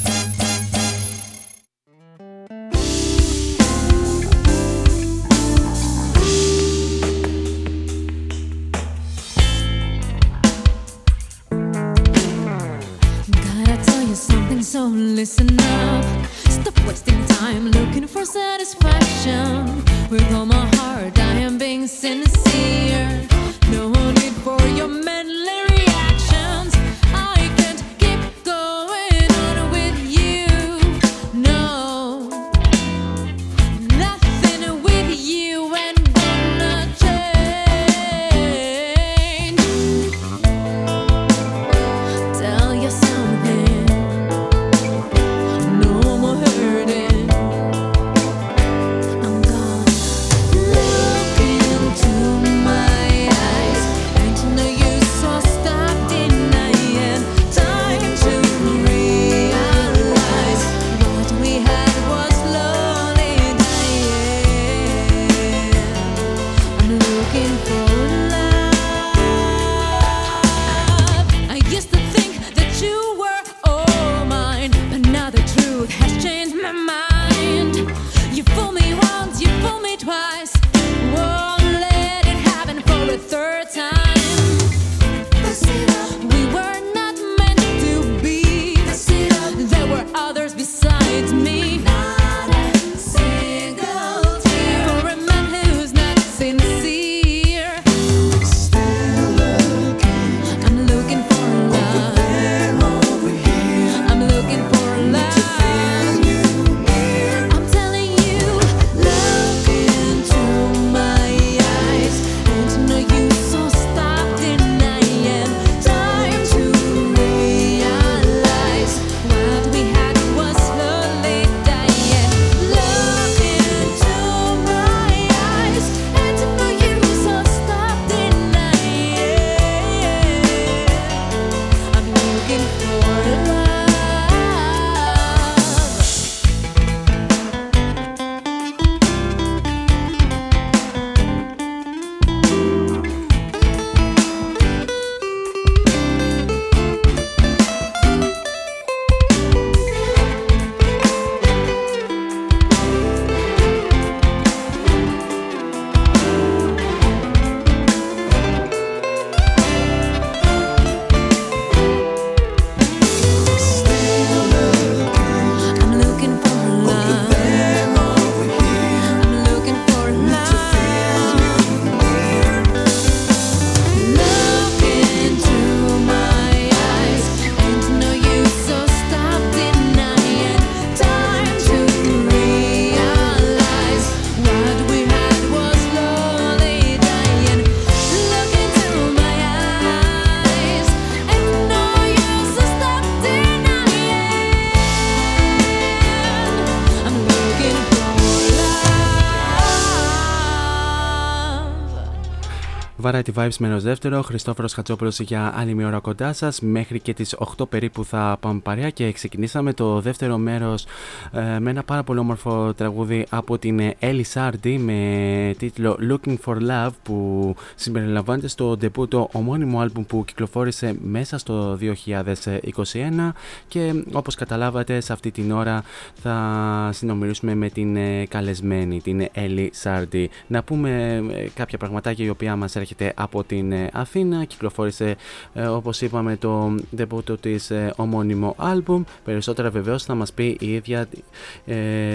S1: Variety Vibes μέρο δεύτερο. Χριστόφορος Χατζόπουλος για άλλη μια ώρα κοντά σας. Μέχρι και τις 8 περίπου θα πάμε παρέα και ξεκινήσαμε το δεύτερο μέρος ε, με ένα πάρα πολύ όμορφο τραγούδι από την Ellie Sardi με τίτλο Looking for Love που συμπεριλαμβάνεται στο το ομώνυμο άλμπουμ που κυκλοφόρησε μέσα στο 2021 και όπως καταλάβατε σε αυτή την ώρα θα συνομιλήσουμε με την ε, καλεσμένη την Ellie Sardi. Να πούμε ε, κάποια πραγματάκια η οποία μας έρχεται από την ε, Αθήνα. Κυκλοφόρησε ε, όπως είπαμε το debut της ε, ομώνυμο άλμπουμ. Περισσότερα βεβαίως θα μας πει η ίδια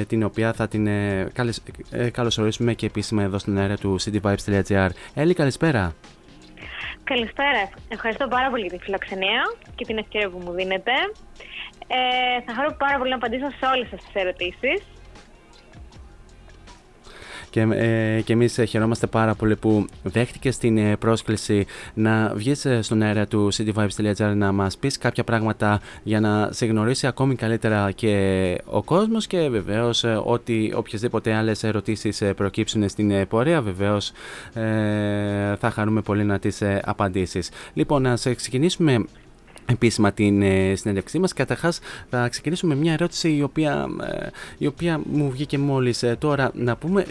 S1: την οποία θα την καλωσορίσουμε και επίσημα εδώ στην αέρα του cityvibes.gr. Έλλη καλησπέρα.
S11: Καλησπέρα. Ευχαριστώ πάρα πολύ για τη φιλοξενία και την ευκαιρία που μου δίνετε. Ε, θα χαρώ πάρα πολύ να απαντήσω σε όλες σας τις ερωτήσεις.
S1: Και, ε, και εμείς χαιρόμαστε πάρα πολύ που δέχτηκες την ε, πρόσκληση να βγεις ε, στον αέρα του cityvibes.gr να μας πεις κάποια πράγματα για να σε γνωρίσει ακόμη καλύτερα και ο κόσμος και βεβαίως ε, ότι οποιασδήποτε άλλες ερωτήσεις προκύψουν στην πορεία, βεβαίως ε, θα χαρούμε πολύ να τις απαντήσεις. Λοιπόν, να σε ξεκινήσουμε επίσημα την ε, συνέντευξή μας. Καταρχάς θα ξεκινήσουμε με μια ερώτηση η οποία, ε, η οποία μου βγήκε μόλις ε, τώρα. Να πούμε,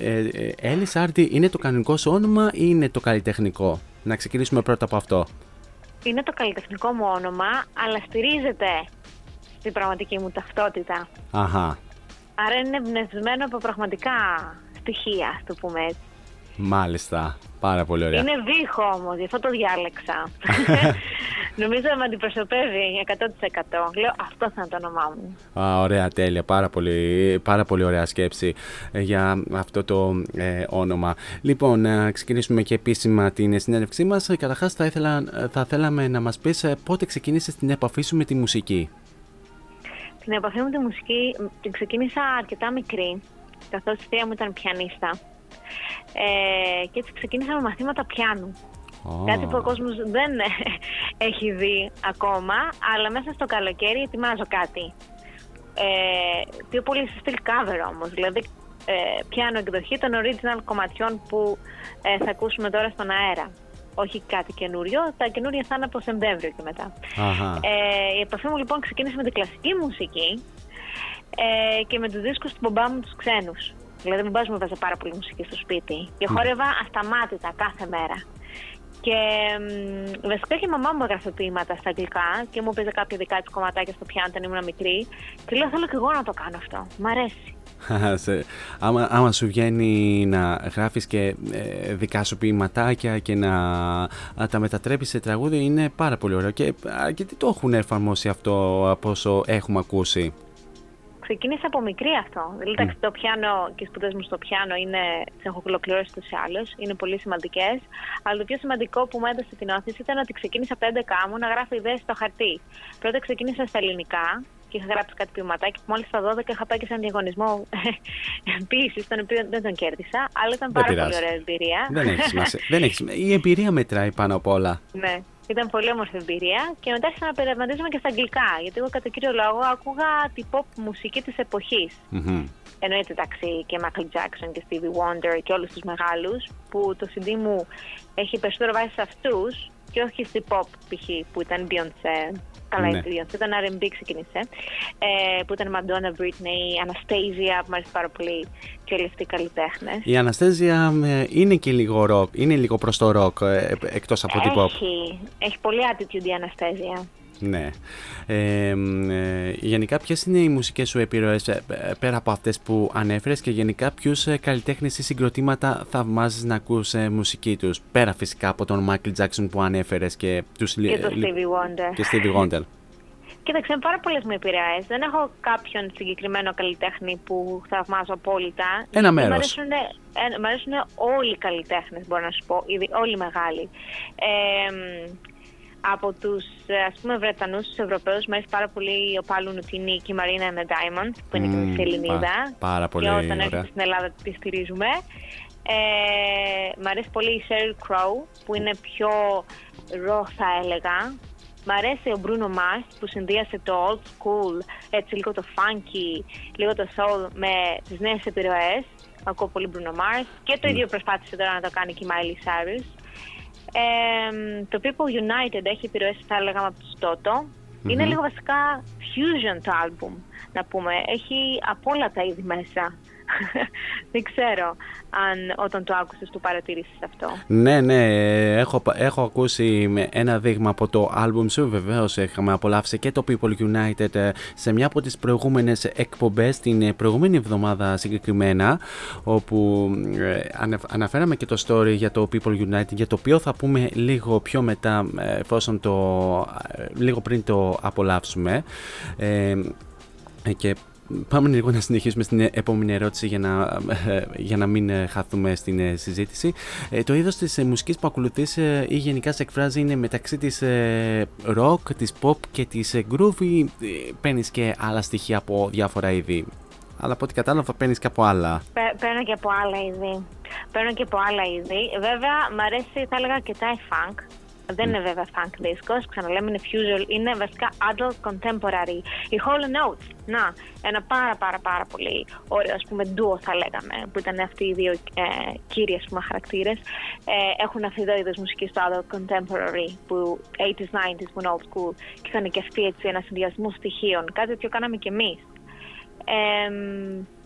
S1: Έλλη Άρτη είναι το κανονικό σου όνομα ή είναι το καλλιτεχνικό; Να ξεκινήσουμε πρώτα από αυτό.
S11: Είναι το καλλιτεχνικό μου όνομα, αλλά στηρίζεται στην πραγματική μου ταυτότητα.
S1: Αχα.
S11: Άρα είναι εμπνευσμένο από πραγματικά στοιχεία, ας το πούμε έτσι.
S1: Μάλιστα. Πάρα πολύ ωραία.
S11: Είναι βήχο όμως, γι' αυτό το διάλεξα. Νομίζω με αντιπροσωπεύει 100%. Λέω αυτό θα είναι το όνομά μου.
S1: Α, ωραία, τέλεια. Πάρα πολύ, πάρα πολύ ωραία σκέψη ε, για αυτό το ε, όνομα. Λοιπόν, να ξεκινήσουμε και επίσημα την συνέντευξή μας. Καταρχάς, θα, θα θέλαμε να μας πεις ε, πότε ξεκίνησες την επαφή σου με τη μουσική;
S11: Την επαφή μου με τη μουσική την ξεκίνησα αρκετά μικρή, καθώς η θεία μου ήταν πιανίστα. Ε, και έτσι ξεκίνησα με μαθήματα πιάνου. Κάτι που ο κόσμος δεν έχει δει ακόμα, αλλά μέσα στο καλοκαίρι ετοιμάζω κάτι. Ε, πιο πολύ σε στυλ cover όμως, δηλαδή ε, πιάνω εκδοχή των original κομματιών που ε, θα ακούσουμε τώρα στον αέρα. Όχι κάτι καινούριο, τα καινούρια θα είναι από Σεπτέμβριο και μετά. Ε, η επαφή μου λοιπόν ξεκίνησε με την κλασική μουσική ε, και με τους δίσκους του μπαμπά μου τους ξένους. Δηλαδή, μην μου έβαζε πάρα πολύ μουσική στο σπίτι. Και χόρευα ασταμάτητα κάθε μέρα. Και βασικά και η μαμά μου έγραφε ποίηματα στα αγγλικά και μου έπαιζε κάποια δικά της κομματάκια στο πιάνο όταν ήμουν μικρή. Και λέω: Θέλω και εγώ να το κάνω αυτό. Μ' αρέσει.
S1: άμα, άμα σου βγαίνει να γράφεις και ε, δικά σου ποιηματάκια και να τα μετατρέπεις σε τραγούδι είναι πάρα πολύ ωραίο και αρκετοί το έχουν εφαρμόσει αυτό από όσο έχουμε ακούσει;
S11: Ξεκίνησε από μικρή αυτό. Δηλαδή, mm. το πιάνο και οι σπουδές μου στο πιάνο είναι, τις έχω ολοκληρώσει ούτω ή άλλω, είναι πολύ σημαντικές. Αλλά το πιο σημαντικό που μου έδωσε την όθηση ήταν ότι ξεκίνησα από 11 μου να γράφω ιδέες στο χαρτί. Πρώτα ξεκίνησα στα ελληνικά και είχα γράψει κάτι ποιηματάκι. Μόλις στα 12 είχα πάει και σε έναν διαγωνισμό ποιήση, τον οποίο δεν τον κέρδισα, αλλά ήταν πάρα πολύ ωραία εμπειρία.
S1: Δεν έχει σημασία. δεν έχει Η εμπειρία μετράει πάνω απ' όλα.
S11: Ναι. Ήταν πολύ όμορφη εμπειρία και μετά άρχισα να περαματίζομαι και στα αγγλικά. Γιατί εγώ κατά κύριο λόγο άκουγα την pop μουσική της εποχής. Mm-hmm. Εννοείται εντάξει και Michael Jackson και Stevie Wonder και όλους τους μεγάλους, που το CD μου έχει περισσότερο βάσει σε αυτούς και όχι στην pop π.χ. που ήταν Beyoncé. Καλά, ναι. η Beyoncé ήταν R&B ξεκίνησε. Ε, που ήταν Madonna, Britney, Anastasia που μου αρέσει πάρα πολύ και όλοι αυτοί οι καλλιτέχνες.
S1: Η Anastasia ε, είναι και λίγο rock, είναι λίγο προς το rock ε, εκτός από την pop.
S11: Έχει, έχει πολύ attitude η Anastasia.
S1: Ναι. Ε, ε, γενικά, ποιες είναι οι μουσικές σου επιρροές ε, πέρα από αυτές που ανέφερες και γενικά ποιους καλλιτέχνες ή συγκροτήματα θαυμάζεις να ακούς μουσική τους. Πέρα φυσικά από τον Michael Jackson που ανέφερες και
S11: τους Και τον Stevie Wonder.
S1: Και Stevie Wonder.
S11: Κοίταξε, πάρα πολλές μου επιρροές. Δεν έχω κάποιον συγκεκριμένο καλλιτέχνη που θαυμάζω απόλυτα.
S1: Ένα μέρος.
S11: Μ' αρέσουν, όλοι οι καλλιτέχνες, μπορώ να σου πω, όλοι μεγάλοι. Ε, από τους ας πούμε Βρετανούς τους Ευρωπαίους μου αρέσει πάρα πολύ ο Πάλου Νουτίνη και η Μαρίνα and the Diamonds που είναι mm, και Ελληνίδα
S1: πάρα πολύ
S11: και όταν έρχεται στην Ελλάδα τη στηρίζουμε. Ε, μ' αρέσει πολύ η Sheryl Crow που είναι πιο ρο θα έλεγα. Μ' αρέσει ο Bruno Mars που συνδύασε το old school, έτσι λίγο το funky, λίγο το soul με τις νέες επιρροές. Ακούω πολύ Bruno Mars και το ίδιο προσπάθησε τώρα να το κάνει και η Miley Cyrus. Ε, το People United έχει επιρροές, θα έλεγα, από το Toto. Είναι λίγο βασικά fusion το album, να πούμε. Έχει από όλα τα είδη μέσα. Δεν ξέρω αν όταν το άκουσες το παρατηρήσεις αυτό.
S1: Ναι, ναι, έχω, έχω ακούσει με ένα δείγμα από το άλμπουμ σου, βεβαίως είχαμε απολαύσει και το People United ε, σε μια από τις προηγούμενες εκπομπές την ε, προηγούμενη εβδομάδα συγκεκριμένα όπου ε, αναφέραμε και το story για το People United για το οποίο θα πούμε λίγο πιο μετά εφόσον το λίγο πριν το απολαύσουμε και Πάμε λίγο να συνεχίσουμε στην επόμενη ερώτηση για να, ε, για να μην ε, χαθούμε στην ε, συζήτηση. το είδος της μουσικής που ακολουθείς ή γενικά σε εκφράζει είναι μεταξύ της rock, της pop και της groove ή παίρνεις και άλλα στοιχεία από διάφορα είδη. Αλλά από ό,τι κατάλαβα παίρνεις και από άλλα.
S11: Παίρνω και από άλλα είδη. Παίρνω και από άλλα είδη. Βέβαια, μου αρέσει, θα έλεγα, και τα funk. Δεν είναι βέβαια funk disco, ξαναλέμε είναι fusion, είναι βασικά adult contemporary. Η Hall Notes, να, ένα πάρα πάρα πάρα πολύ ωραίο ας πούμε duo θα λέγαμε, που ήταν αυτοί οι δύο ε, κύριοι ας πούμε χαρακτήρες, ε, έχουν αυτή εδώ είδος μουσική στο adult contemporary, που 80s, 90s, που είναι old school και είχαν και αυτοί έτσι ένα συνδυασμό στοιχείων, κάτι τέτοιο κάναμε και εμείς. Ε,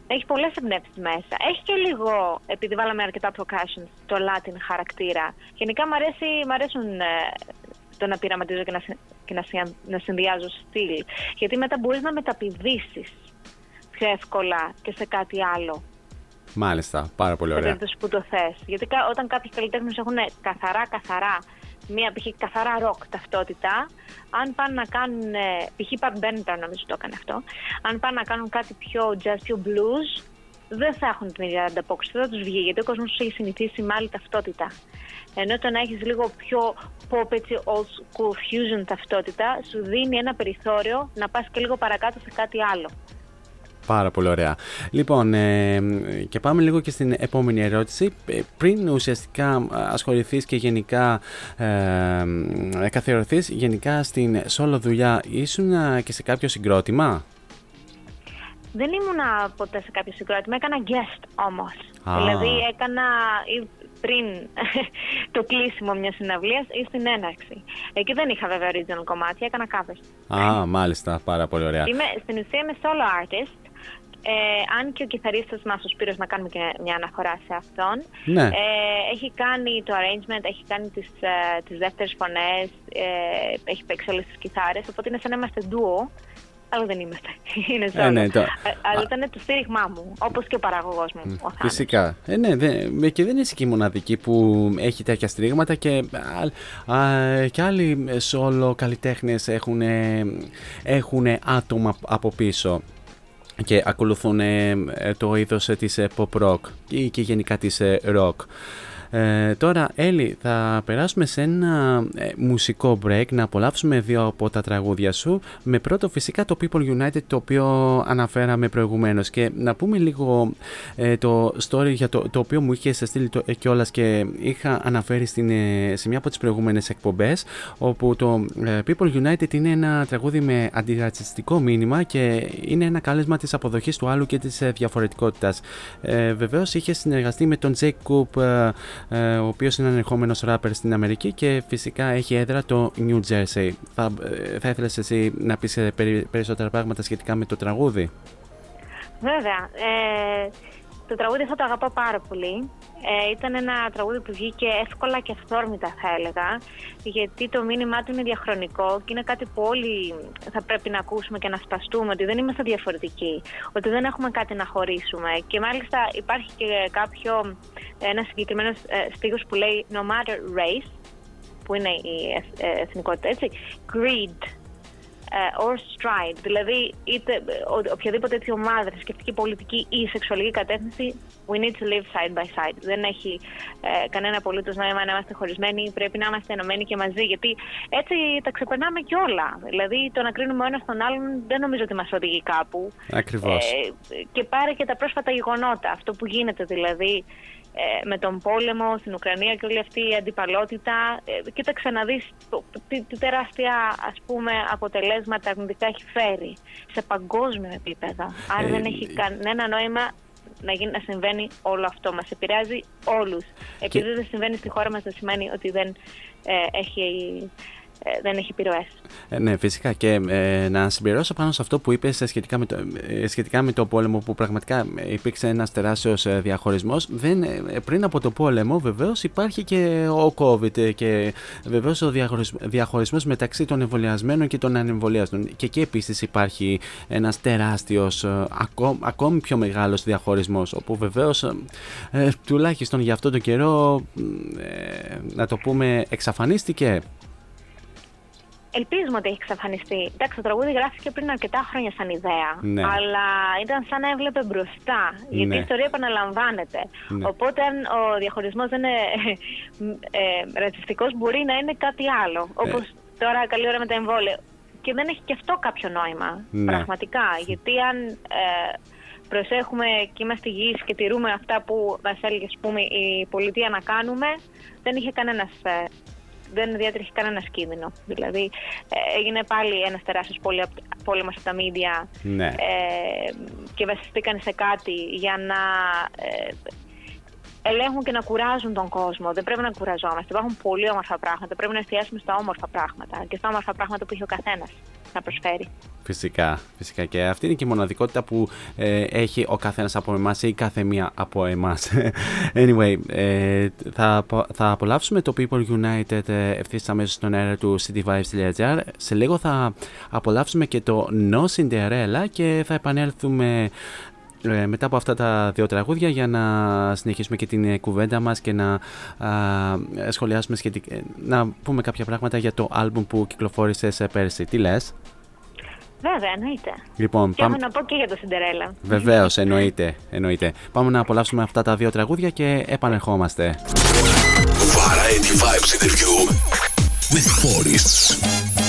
S11: έχει πολλές εμπνεύσεις μέσα. Έχει και λίγο, επειδή βάλαμε αρκετά percussion, το Latin χαρακτήρα. Γενικά μου, αρέσει, μ' αρέσουν ε, το να πειραματίζω και να, και να, να συνδυάζω στυλ. Γιατί μετά μπορείς να μεταπηδήσεις πιο εύκολα και σε κάτι άλλο.
S1: Μάλιστα, πάρα πολύ ωραία.
S11: Σε που το θες. Γιατί όταν κάποιοι καλλιτέχνες έχουν καθαρά, καθαρά μία π.χ. καθαρά ροκ ταυτότητα, αν πάνε να κάνουν, ε, π.χ. Pat Benatar νομίζω το έκανε αυτό, αν πάνε να κάνουν κάτι πιο jazz, πιο blues, δεν θα έχουν την ίδια ανταπόκριση, δεν θα τους βγει, γιατί ο κόσμος τους έχει συνηθίσει με άλλη ταυτότητα. Ενώ το να έχεις λίγο πιο pop, έτσι, old school fusion ταυτότητα, σου δίνει ένα περιθώριο να πας και λίγο παρακάτω σε κάτι άλλο.
S1: Πάρα πολύ ωραία. Λοιπόν, ε, και πάμε λίγο και στην επόμενη ερώτηση. Ε, πριν ουσιαστικά ασχοληθείς και γενικά ε, καθιερωθείς γενικά στην solo δουλειά, ήσουν και σε κάποιο συγκρότημα;
S11: Δεν ήμουν ποτέ σε κάποιο συγκρότημα, έκανα guest όμως. Δηλαδή έκανα πριν το κλείσιμο μιας συναυλίας ή στην έναρξη. Εκεί δεν είχα βέβαια original κομμάτια, έκανα covers.
S1: Α, μάλιστα, πάρα πολύ ωραία.
S11: Είμαι, στην ουσία είμαι solo artist ε, αν και ο κιθαρίστας μας ο Σπύρος να κάνουμε και μια αναφορά σε αυτόν
S1: ναι. ε,
S11: έχει κάνει το arrangement, έχει κάνει τις, ε, τις δεύτερες φωνές ε, έχει παίξει όλες τις κιθάρες οπότε είναι σαν να είμαστε ντουο αλλά δεν είμαστε. Είναι ε, ναι, το... Αλλά ήταν το στήριγμά μου, όπως και ο παραγωγός μου. Ο
S1: Φυσικά. Ε, ναι, δε, και δεν είσαι και η μοναδική που έχει τέτοια στηρίγματα και, α, και άλλοι solo καλλιτέχνες έχουν, έχουν άτομα από πίσω και ακολουθούν ε, το είδος ε, της ε, pop rock ή και γενικά της rock. Ε, τώρα, Έλλη, θα περάσουμε σε ένα ε, μουσικό break να απολαύσουμε δύο από τα τραγούδια σου. Με πρώτο, φυσικά, το People United, το οποίο αναφέραμε προηγουμένως. Και να πούμε λίγο ε, το story για το, το οποίο μου είχε στείλει το, κιόλας και είχα αναφέρει στην, σε μια από τις προηγούμενες εκπομπές. Όπου το People United είναι ένα τραγούδι με αντιρατσιστικό μήνυμα και είναι ένα κάλεσμα της αποδοχής του άλλου και της διαφορετικότητας. Ε, Βεβαίως, είχε συνεργαστεί με τον Jake Coop ε, ο οποίος είναι ανερχόμενος ράπερ στην Αμερική και φυσικά έχει έδρα το New Jersey. Θα, ε, θα ήθελες εσύ να πεις ε, περισσότερα πράγματα σχετικά με το τραγούδι;
S11: Βέβαια. Ε, το τραγούδι αυτό το αγαπώ πάρα πολύ. Ε, ήταν ένα τραγούδι που βγήκε εύκολα και αυθόρμητα θα έλεγα γιατί το μήνυμά του είναι διαχρονικό και είναι κάτι που όλοι θα πρέπει να ακούσουμε και να σπαστούμε ότι δεν είμαστε διαφορετικοί, ότι δεν έχουμε κάτι να χωρίσουμε και μάλιστα υπάρχει και κάποιο, ένα συγκεκριμένο ε, που λέει no matter race που είναι η εθνικότητα έτσι, greed ε, or stride, δηλαδή είτε οποιαδήποτε έτσι ομάδα, θρησκευτική, πολιτική ή σεξουαλική κατεύθυνση, we need to live side by side. Δεν έχει ε, κανένα απολύτως νόημα να είμαστε χωρισμένοι, πρέπει να είμαστε ενωμένοι και μαζί, γιατί έτσι τα ξεπερνάμε και όλα. Δηλαδή το να κρίνουμε ο ένας τον άλλον δεν νομίζω ότι μας οδηγεί κάπου.
S1: Ακριβώς. Ε,
S11: και πάρε και τα πρόσφατα γεγονότα, αυτό που γίνεται δηλαδή ε, με τον πόλεμο στην Ουκρανία και όλη αυτή η αντιπαλότητα. Ε, κοίταξε να δεις τι, τι τεράστια ας πούμε, αποτελέσματα αρνητικά έχει φέρει σε παγκόσμιο επίπεδο. Άρα δεν έχει κανένα νόημα να, γίνει, να συμβαίνει όλο αυτό. Μας επηρεάζει όλους. Επειδή δεν συμβαίνει στη χώρα μας δεν σημαίνει ότι δεν ε, έχει ε, δεν έχει επιρροές.
S1: Ε, ναι, φυσικά. Και ε, να συμπληρώσω πάνω σε αυτό που είπες σχετικά, με το, ε, σχετικά με το πόλεμο, που πραγματικά υπήρξε ένας τεράστιος διαχωρισμός. Πριν από το πόλεμο, βεβαίως υπάρχει και ο COVID και βεβαίως ο διαχωρισμός μεταξύ των εμβολιασμένων και των ανεμβολιασμένων. Και εκεί επίσης υπάρχει ένας τεράστιος, ακόμη, ακόμη πιο μεγάλος διαχωρισμός, όπου βεβαίως ε, τουλάχιστον για αυτό τον καιρό, ε, να το πούμε, εξαφανίστηκε
S11: Ελπίζουμε ότι έχει εξαφανιστεί. Εντάξει, το τραγούδι γράφτηκε πριν αρκετά χρόνια σαν ιδέα.
S1: Ναι.
S11: Αλλά ήταν σαν να έβλεπε μπροστά. Γιατί
S1: Ναι.
S11: η ιστορία επαναλαμβάνεται.
S1: Ναι.
S11: Οπότε, αν ο διαχωρισμός δεν είναι ε, ε, ρατσιστικός, μπορεί να είναι κάτι άλλο. Όπως τώρα, καλή ώρα με τα εμβόλια. Και δεν έχει και αυτό κάποιο νόημα.
S1: Ναι.
S11: Πραγματικά. Γιατί αν ε, προσέχουμε και είμαστε υγιείς και τηρούμε αυτά που μας έλεγε ας πούμε, η πολιτεία να κάνουμε, δεν είχε κανένας ε, δεν διάτρεχε κανένα κίνδυνο. Δηλαδή, ε, έγινε πάλι ένας τεράστιος πόλεμος στα μίντια
S1: Ναι.
S11: ε, και βασιστήκαν σε κάτι για να ε, ελέγχουν και να κουράζουν τον κόσμο. Δεν πρέπει να κουραζόμαστε. Υπάρχουν πολύ όμορφα πράγματα. Πρέπει να εστιάσουμε στα όμορφα πράγματα και στα όμορφα πράγματα που έχει ο καθένας να προσφέρει.
S1: Φυσικά, φυσικά. Και αυτή είναι και η μοναδικότητα που ε, έχει ο καθένας από εμάς ή κάθε μία από εμάς. anyway, ε, θα, απο- θα απολαύσουμε το People United ε, ευθύς αμέσως στον αέρα του cityvibes.gr. Σε λίγο θα απολαύσουμε και το No Cinderella και θα επανέλθουμε ε, μετά από αυτά τα δύο τραγούδια για να συνεχίσουμε και την ε, κουβέντα μας και να α, σχολιάσουμε σχετικά, να πούμε κάποια πράγματα για το άλμπουμ που κυκλοφόρησε σε πέρσι. Τι λες;
S11: Βέβαια, εννοείται.
S1: Λοιπόν,
S11: Και έχω να πω και για το Σιντερέλα.
S1: Βεβαίως, εννοείται, εννοείται. Πάμε να απολαύσουμε αυτά τα δύο τραγούδια και επανερχόμαστε.
S2: Variety Vibes interview with Forests.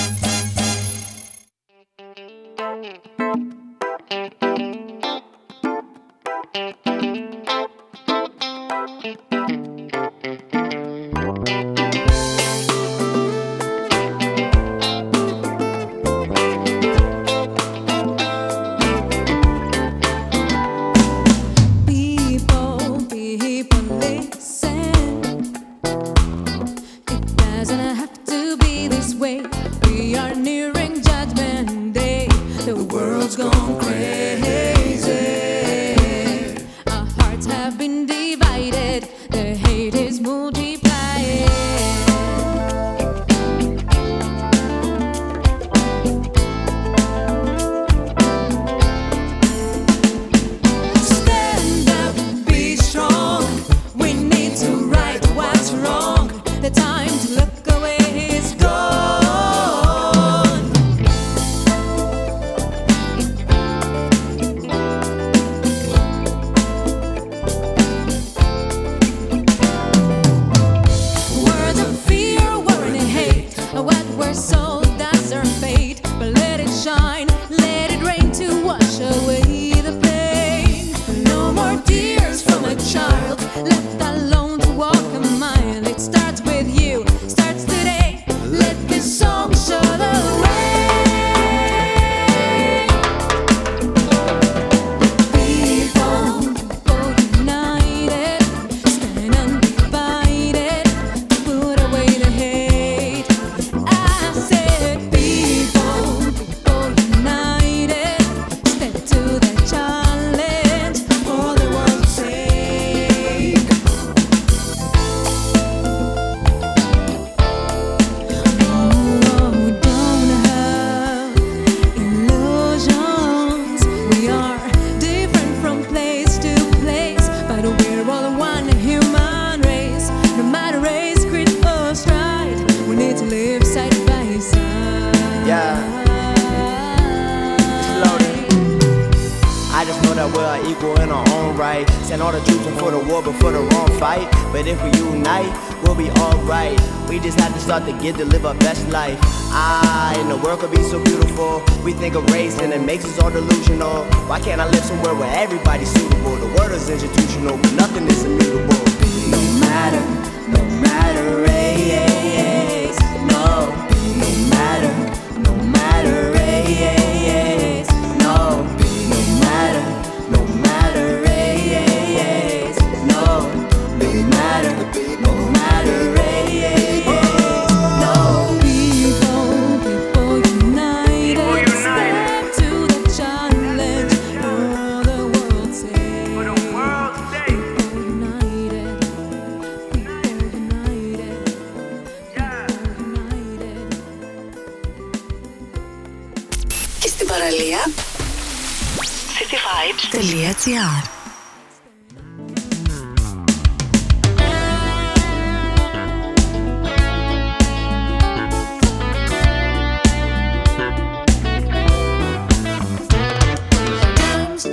S12: cityvibes.gr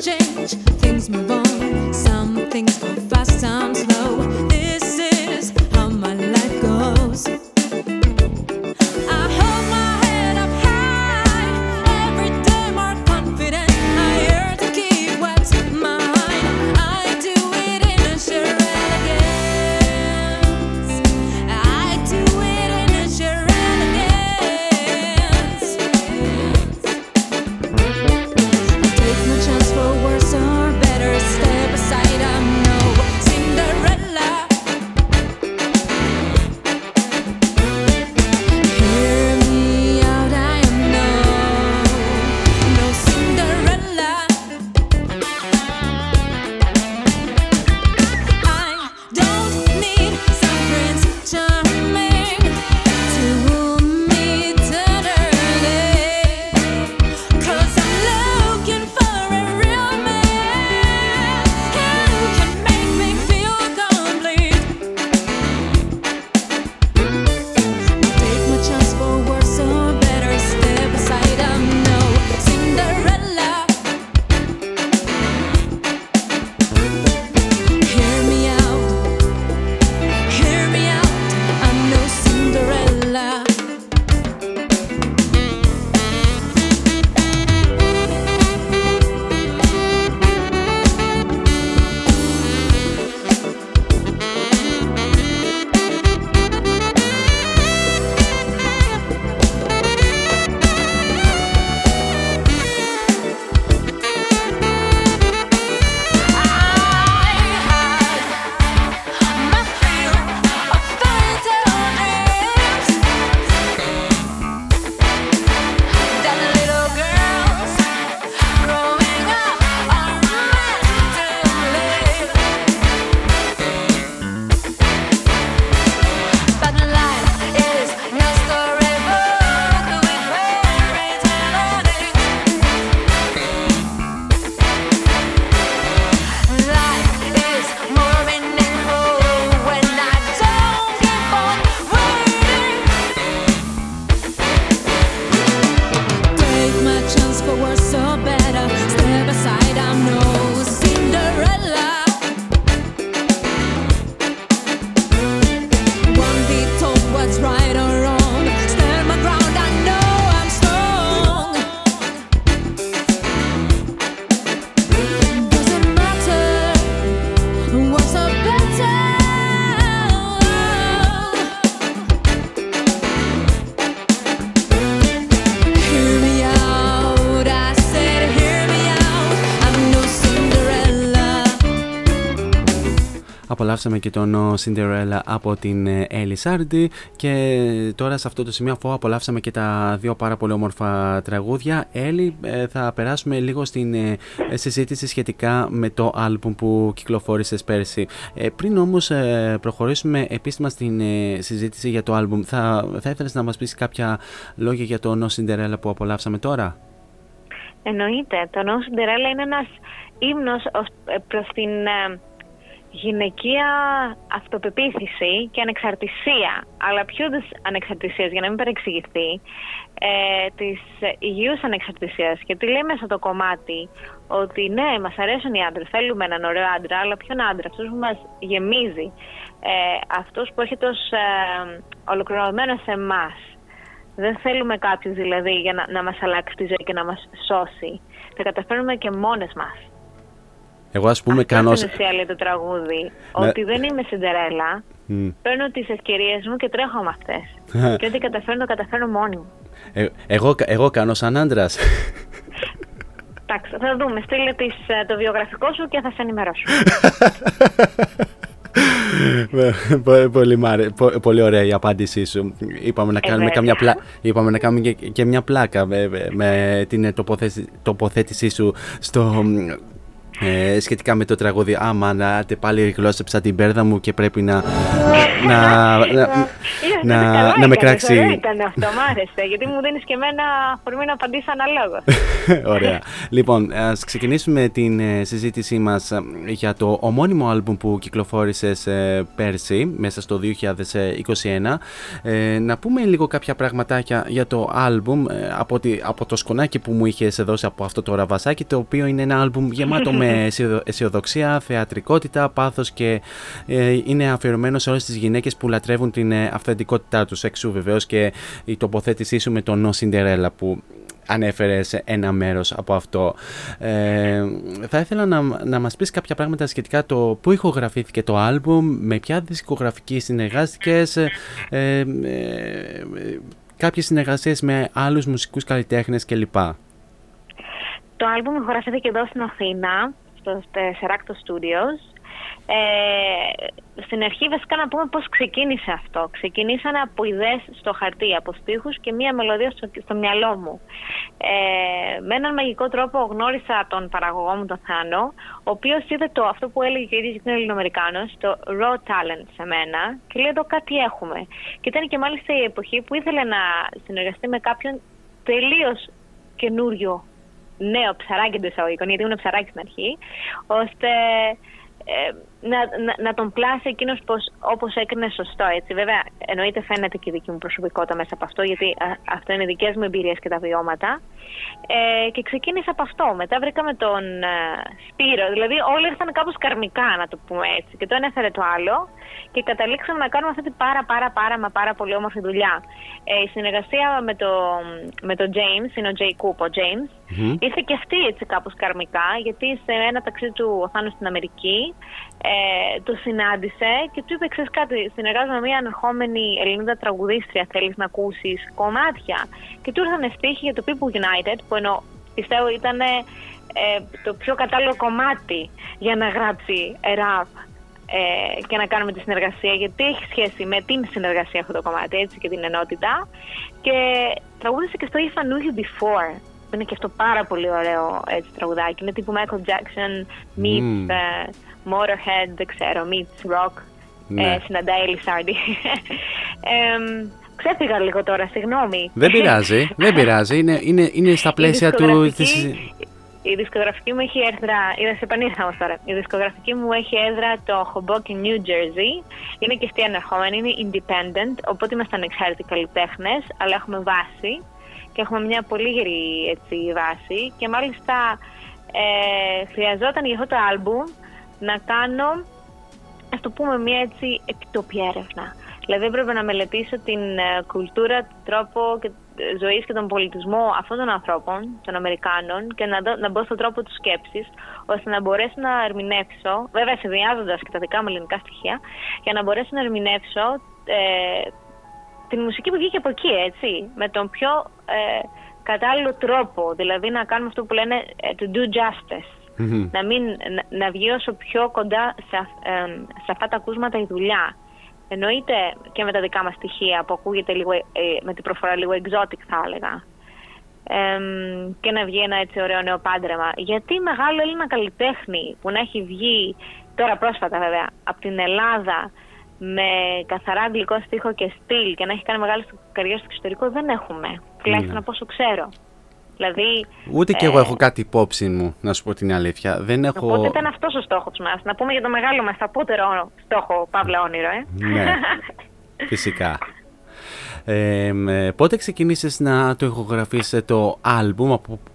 S12: Change, things move on, some things
S2: go
S1: Απολαύσαμε και τον Cinderella από την Έλλη Σάρντι και τώρα σε αυτό το σημείο αφού απολαύσαμε και τα δύο πάρα πολύ όμορφα τραγούδια Έλλη ε, θα περάσουμε λίγο στην ε, συζήτηση σχετικά με το άλμπουμ που κυκλοφόρησες πέρσι. Ε, πριν όμως προχωρήσουμε επίσημα στην συζήτηση για το άλμπουμ θα, θα ήθελες να μας πεις κάποια λόγια για το No Cinderella που απολαύσαμε τώρα;
S11: Εννοείται. Το No Cinderella είναι ένας ύμνος προς την γυναικεία αυτοπεποίθηση και ανεξαρτησία, αλλά πιο της ανεξαρτησίας, για να μην παρεξηγηθεί, ε, της υγιούς ανεξαρτησίας. Και τι λέει μέσα το κομμάτι, ότι ναι, μας αρέσουν οι άντρες, θέλουμε έναν ωραίο άντρα, αλλά ποιον άντρας, αυτός που μας γεμίζει, ε, αυτός που έχει τόσο ε, ολοκληρωμένο σε εμάς. Δεν θέλουμε κάποιους δηλαδή για να, να μας αλλάξει τη ζωή και να μας σώσει. Θα καταφέρουμε και μόνες μας.
S1: Εγώ ας πούμε κάνω...
S11: Αυτό είναι το τραγούδι. Ναι. Ότι δεν είμαι Σιντερέλα. Mm. Παίρνω τις ευκαιρίες μου και τρέχω με αυτές. και ό,τι καταφέρνω, το καταφέρνω μόνη μου.
S1: Ε, εγώ, εγώ κάνω σαν άντρας.
S11: Εντάξει, θα δούμε. Στείλε τις, ε, το βιογραφικό σου και θα σε ενημερώσω.
S1: πολύ, πολύ ωραία η απάντησή σου. Είπαμε να ε, κάνουμε, καμιά πλά... Είπαμε να κάνουμε και, και μια πλάκα με, με την τοποθέτησή σου στο ε, σχετικά με το τραγούδι «Άμα να πάλι γλώσσεψα την πέρδα μου και πρέπει να, να, να,
S11: να,
S1: να με κράξει».
S11: Ωραία ήταν αυτό, μ' άρεσε, γιατί μου δίνεις και εμένα αφορμή να απαντήσω αναλόγως.
S1: Ωραία. Λοιπόν, ας ξεκινήσουμε την ε, συζήτησή μας ε, για το ομώνυμο άλμπουμ που κυκλοφόρησες ε, πέρσι, μέσα στο 2021. Ε, να πούμε λίγο κάποια πραγματάκια για το άλμπουμ από, από το σκονάκι που μου είχες δώσει από αυτό το ραβασάκι, το οποίο είναι ένα άλμπουμ γεμάτο με αισιοδοξία, θεατρικότητα, πάθος και είναι αφιερωμένο σε όλες τις γυναίκες που λατρεύουν την αυθεντικότητά τους. Εξού βεβαίως και η τοποθέτησή σου με το No Cinderella που ανέφερε ένα μέρος από αυτό. Ε, θα ήθελα να, να μας πεις κάποια πράγματα σχετικά το πού ηχογραφήθηκε το άλμπουμ, με ποια δισκογραφική συνεργάστηκες, ε, ε, ε, κάποιες συνεργασίες με άλλους μουσικούς καλλιτέχνες κλπ.
S11: Το άλμπουμ ηχογραφήθηκε εδώ στην Αθήνα, στο Serato Studios ε, στην αρχή βασικά να πούμε πώς ξεκίνησε αυτό. Ξεκινήσανε από ιδέες στο χαρτί, από στίχους και μία μελωδία στο, στο μυαλό μου. Ε, με έναν μαγικό τρόπο γνώρισα τον παραγωγό μου, τον Θάνο, ο οποίος είδε το, αυτό που έλεγε και ο ίδιος γιατί είναι Ελληνοαμερικάνος, το raw talent σε μένα και λέει εδώ κάτι έχουμε. Και ήταν και μάλιστα η εποχή που ήθελε να συνεργαστεί με κάποιον τελείως καινούριο νέο ψαράκι εντός εισαγωγικών, γιατί ήμουν ψαράκι στην αρχή, ώστε ε, να, να, να, τον πλάσει εκείνος όπως έκρινε σωστό. Έτσι. Βέβαια, εννοείται φαίνεται και η δική μου προσωπικότητα μέσα από αυτό, γιατί α, αυτό είναι δικές μου εμπειρίες και τα βιώματα. Ε, και ξεκίνησα από αυτό. Μετά βρήκαμε τον ε, Σπύρο. Δηλαδή, όλοι ήρθαν κάπως καρμικά, να το πούμε έτσι. Και το ένα έφερε το άλλο. Και καταλήξαμε να κάνουμε αυτή την πάρα, πάρα, πάρα, μα πάρα πολύ όμορφη δουλειά. Ε, η συνεργασία με, το, με τον James, είναι ο Jay Coop, ο James, mm ήρθε και αυτή έτσι κάπως καρμικά, γιατί σε ένα ταξίδι του ο Θάνος στην Αμερική ε, το συνάντησε και του είπε: Ξέρεις κάτι, συνεργάζομαι με μια ανερχόμενη Ελληνίδα τραγουδίστρια. Θέλεις να ακούσεις κομμάτια. Και του ήρθαν στίχοι για το People United, που ενώ πιστεύω ήταν ε, το πιο κατάλληλο κομμάτι για να γράψει rap ε, και να κάνουμε τη συνεργασία, γιατί έχει σχέση με την συνεργασία αυτό το κομμάτι, έτσι και την ενότητα. Και τραγούδισε και στο If I Knew You Before, που είναι και αυτό πάρα πολύ ωραίο έτσι, τραγουδάκι. Είναι τύπου Michael Jackson meets mm. Motorhead, δεν ξέρω, meets rock. Ναι. Ε, συναντάει Ελισάρντι. ε, ξέφυγα λίγο τώρα, συγγνώμη.
S1: Δεν πειράζει, δεν πειράζει. Είναι, είναι, είναι στα πλαίσια του.
S11: Η δισκογραφική μου έχει έδρα. Είδα σε πανίδα όμως τώρα. Η δισκογραφική μου έχει έδρα το Hoboken, New Jersey. Είναι και αυτή ανερχόμενη, είναι independent. Οπότε είμαστε ανεξάρτητοι καλλιτέχνες, αλλά έχουμε βάση και έχουμε μια πολύ γερή έτσι, βάση. Και μάλιστα ε, χρειαζόταν για αυτό το άλμπουμ να κάνω, ας το πούμε, μια έτσι επιτόπια έρευνα. Δηλαδή έπρεπε να μελετήσω την ε, κουλτούρα, τον τρόπο και, ε, ζωής και τον πολιτισμό αυτών των ανθρώπων, των Αμερικάνων και να, να μπω στον τρόπο του σκέψης, ώστε να μπορέσω να ερμηνεύσω, βέβαια συνδυάζοντας και τα δικά μου ελληνικά στοιχεία, για να μπορέσω να ερμηνεύσω ε, την μουσική που βγήκε από εκεί, έτσι, με τον πιο ε, κατάλληλο τρόπο, δηλαδή να κάνουμε αυτό που λένε ε, to do justice. Να, μην, να, να βγει όσο πιο κοντά σε, ε, σε αυτά τα ακούσματα η δουλειά. Εννοείται και με τα δικά μας στοιχεία που ακούγεται λίγο, ε, με την προφορά λίγο exotic θα έλεγα. και να βγει ένα έτσι ωραίο νέο πάντρεμα. Γιατί μεγάλο Έλληνα καλλιτέχνη που να έχει βγει, τώρα πρόσφατα βέβαια, από την Ελλάδα με καθαρά αγγλικό στίχο και στυλ και να έχει κάνει μεγάλη καριέρα στο εξωτερικό δεν έχουμε. Τουλάχιστον ναι. από όσο ξέρω. Δηλαδή,
S1: Ούτε ε, και εγώ έχω κάτι υπόψη μου, να σου πω την αλήθεια. Δεν έχω...
S11: Οπότε ήταν αυτός ο στόχος μας. Να πούμε για το μεγάλο μας απότερο στόχο, Παύλα Όνειρο, ε.
S1: Ναι, φυσικά. Ε, πότε ξεκίνησες να το ηχογραφείς το άλμπουμ,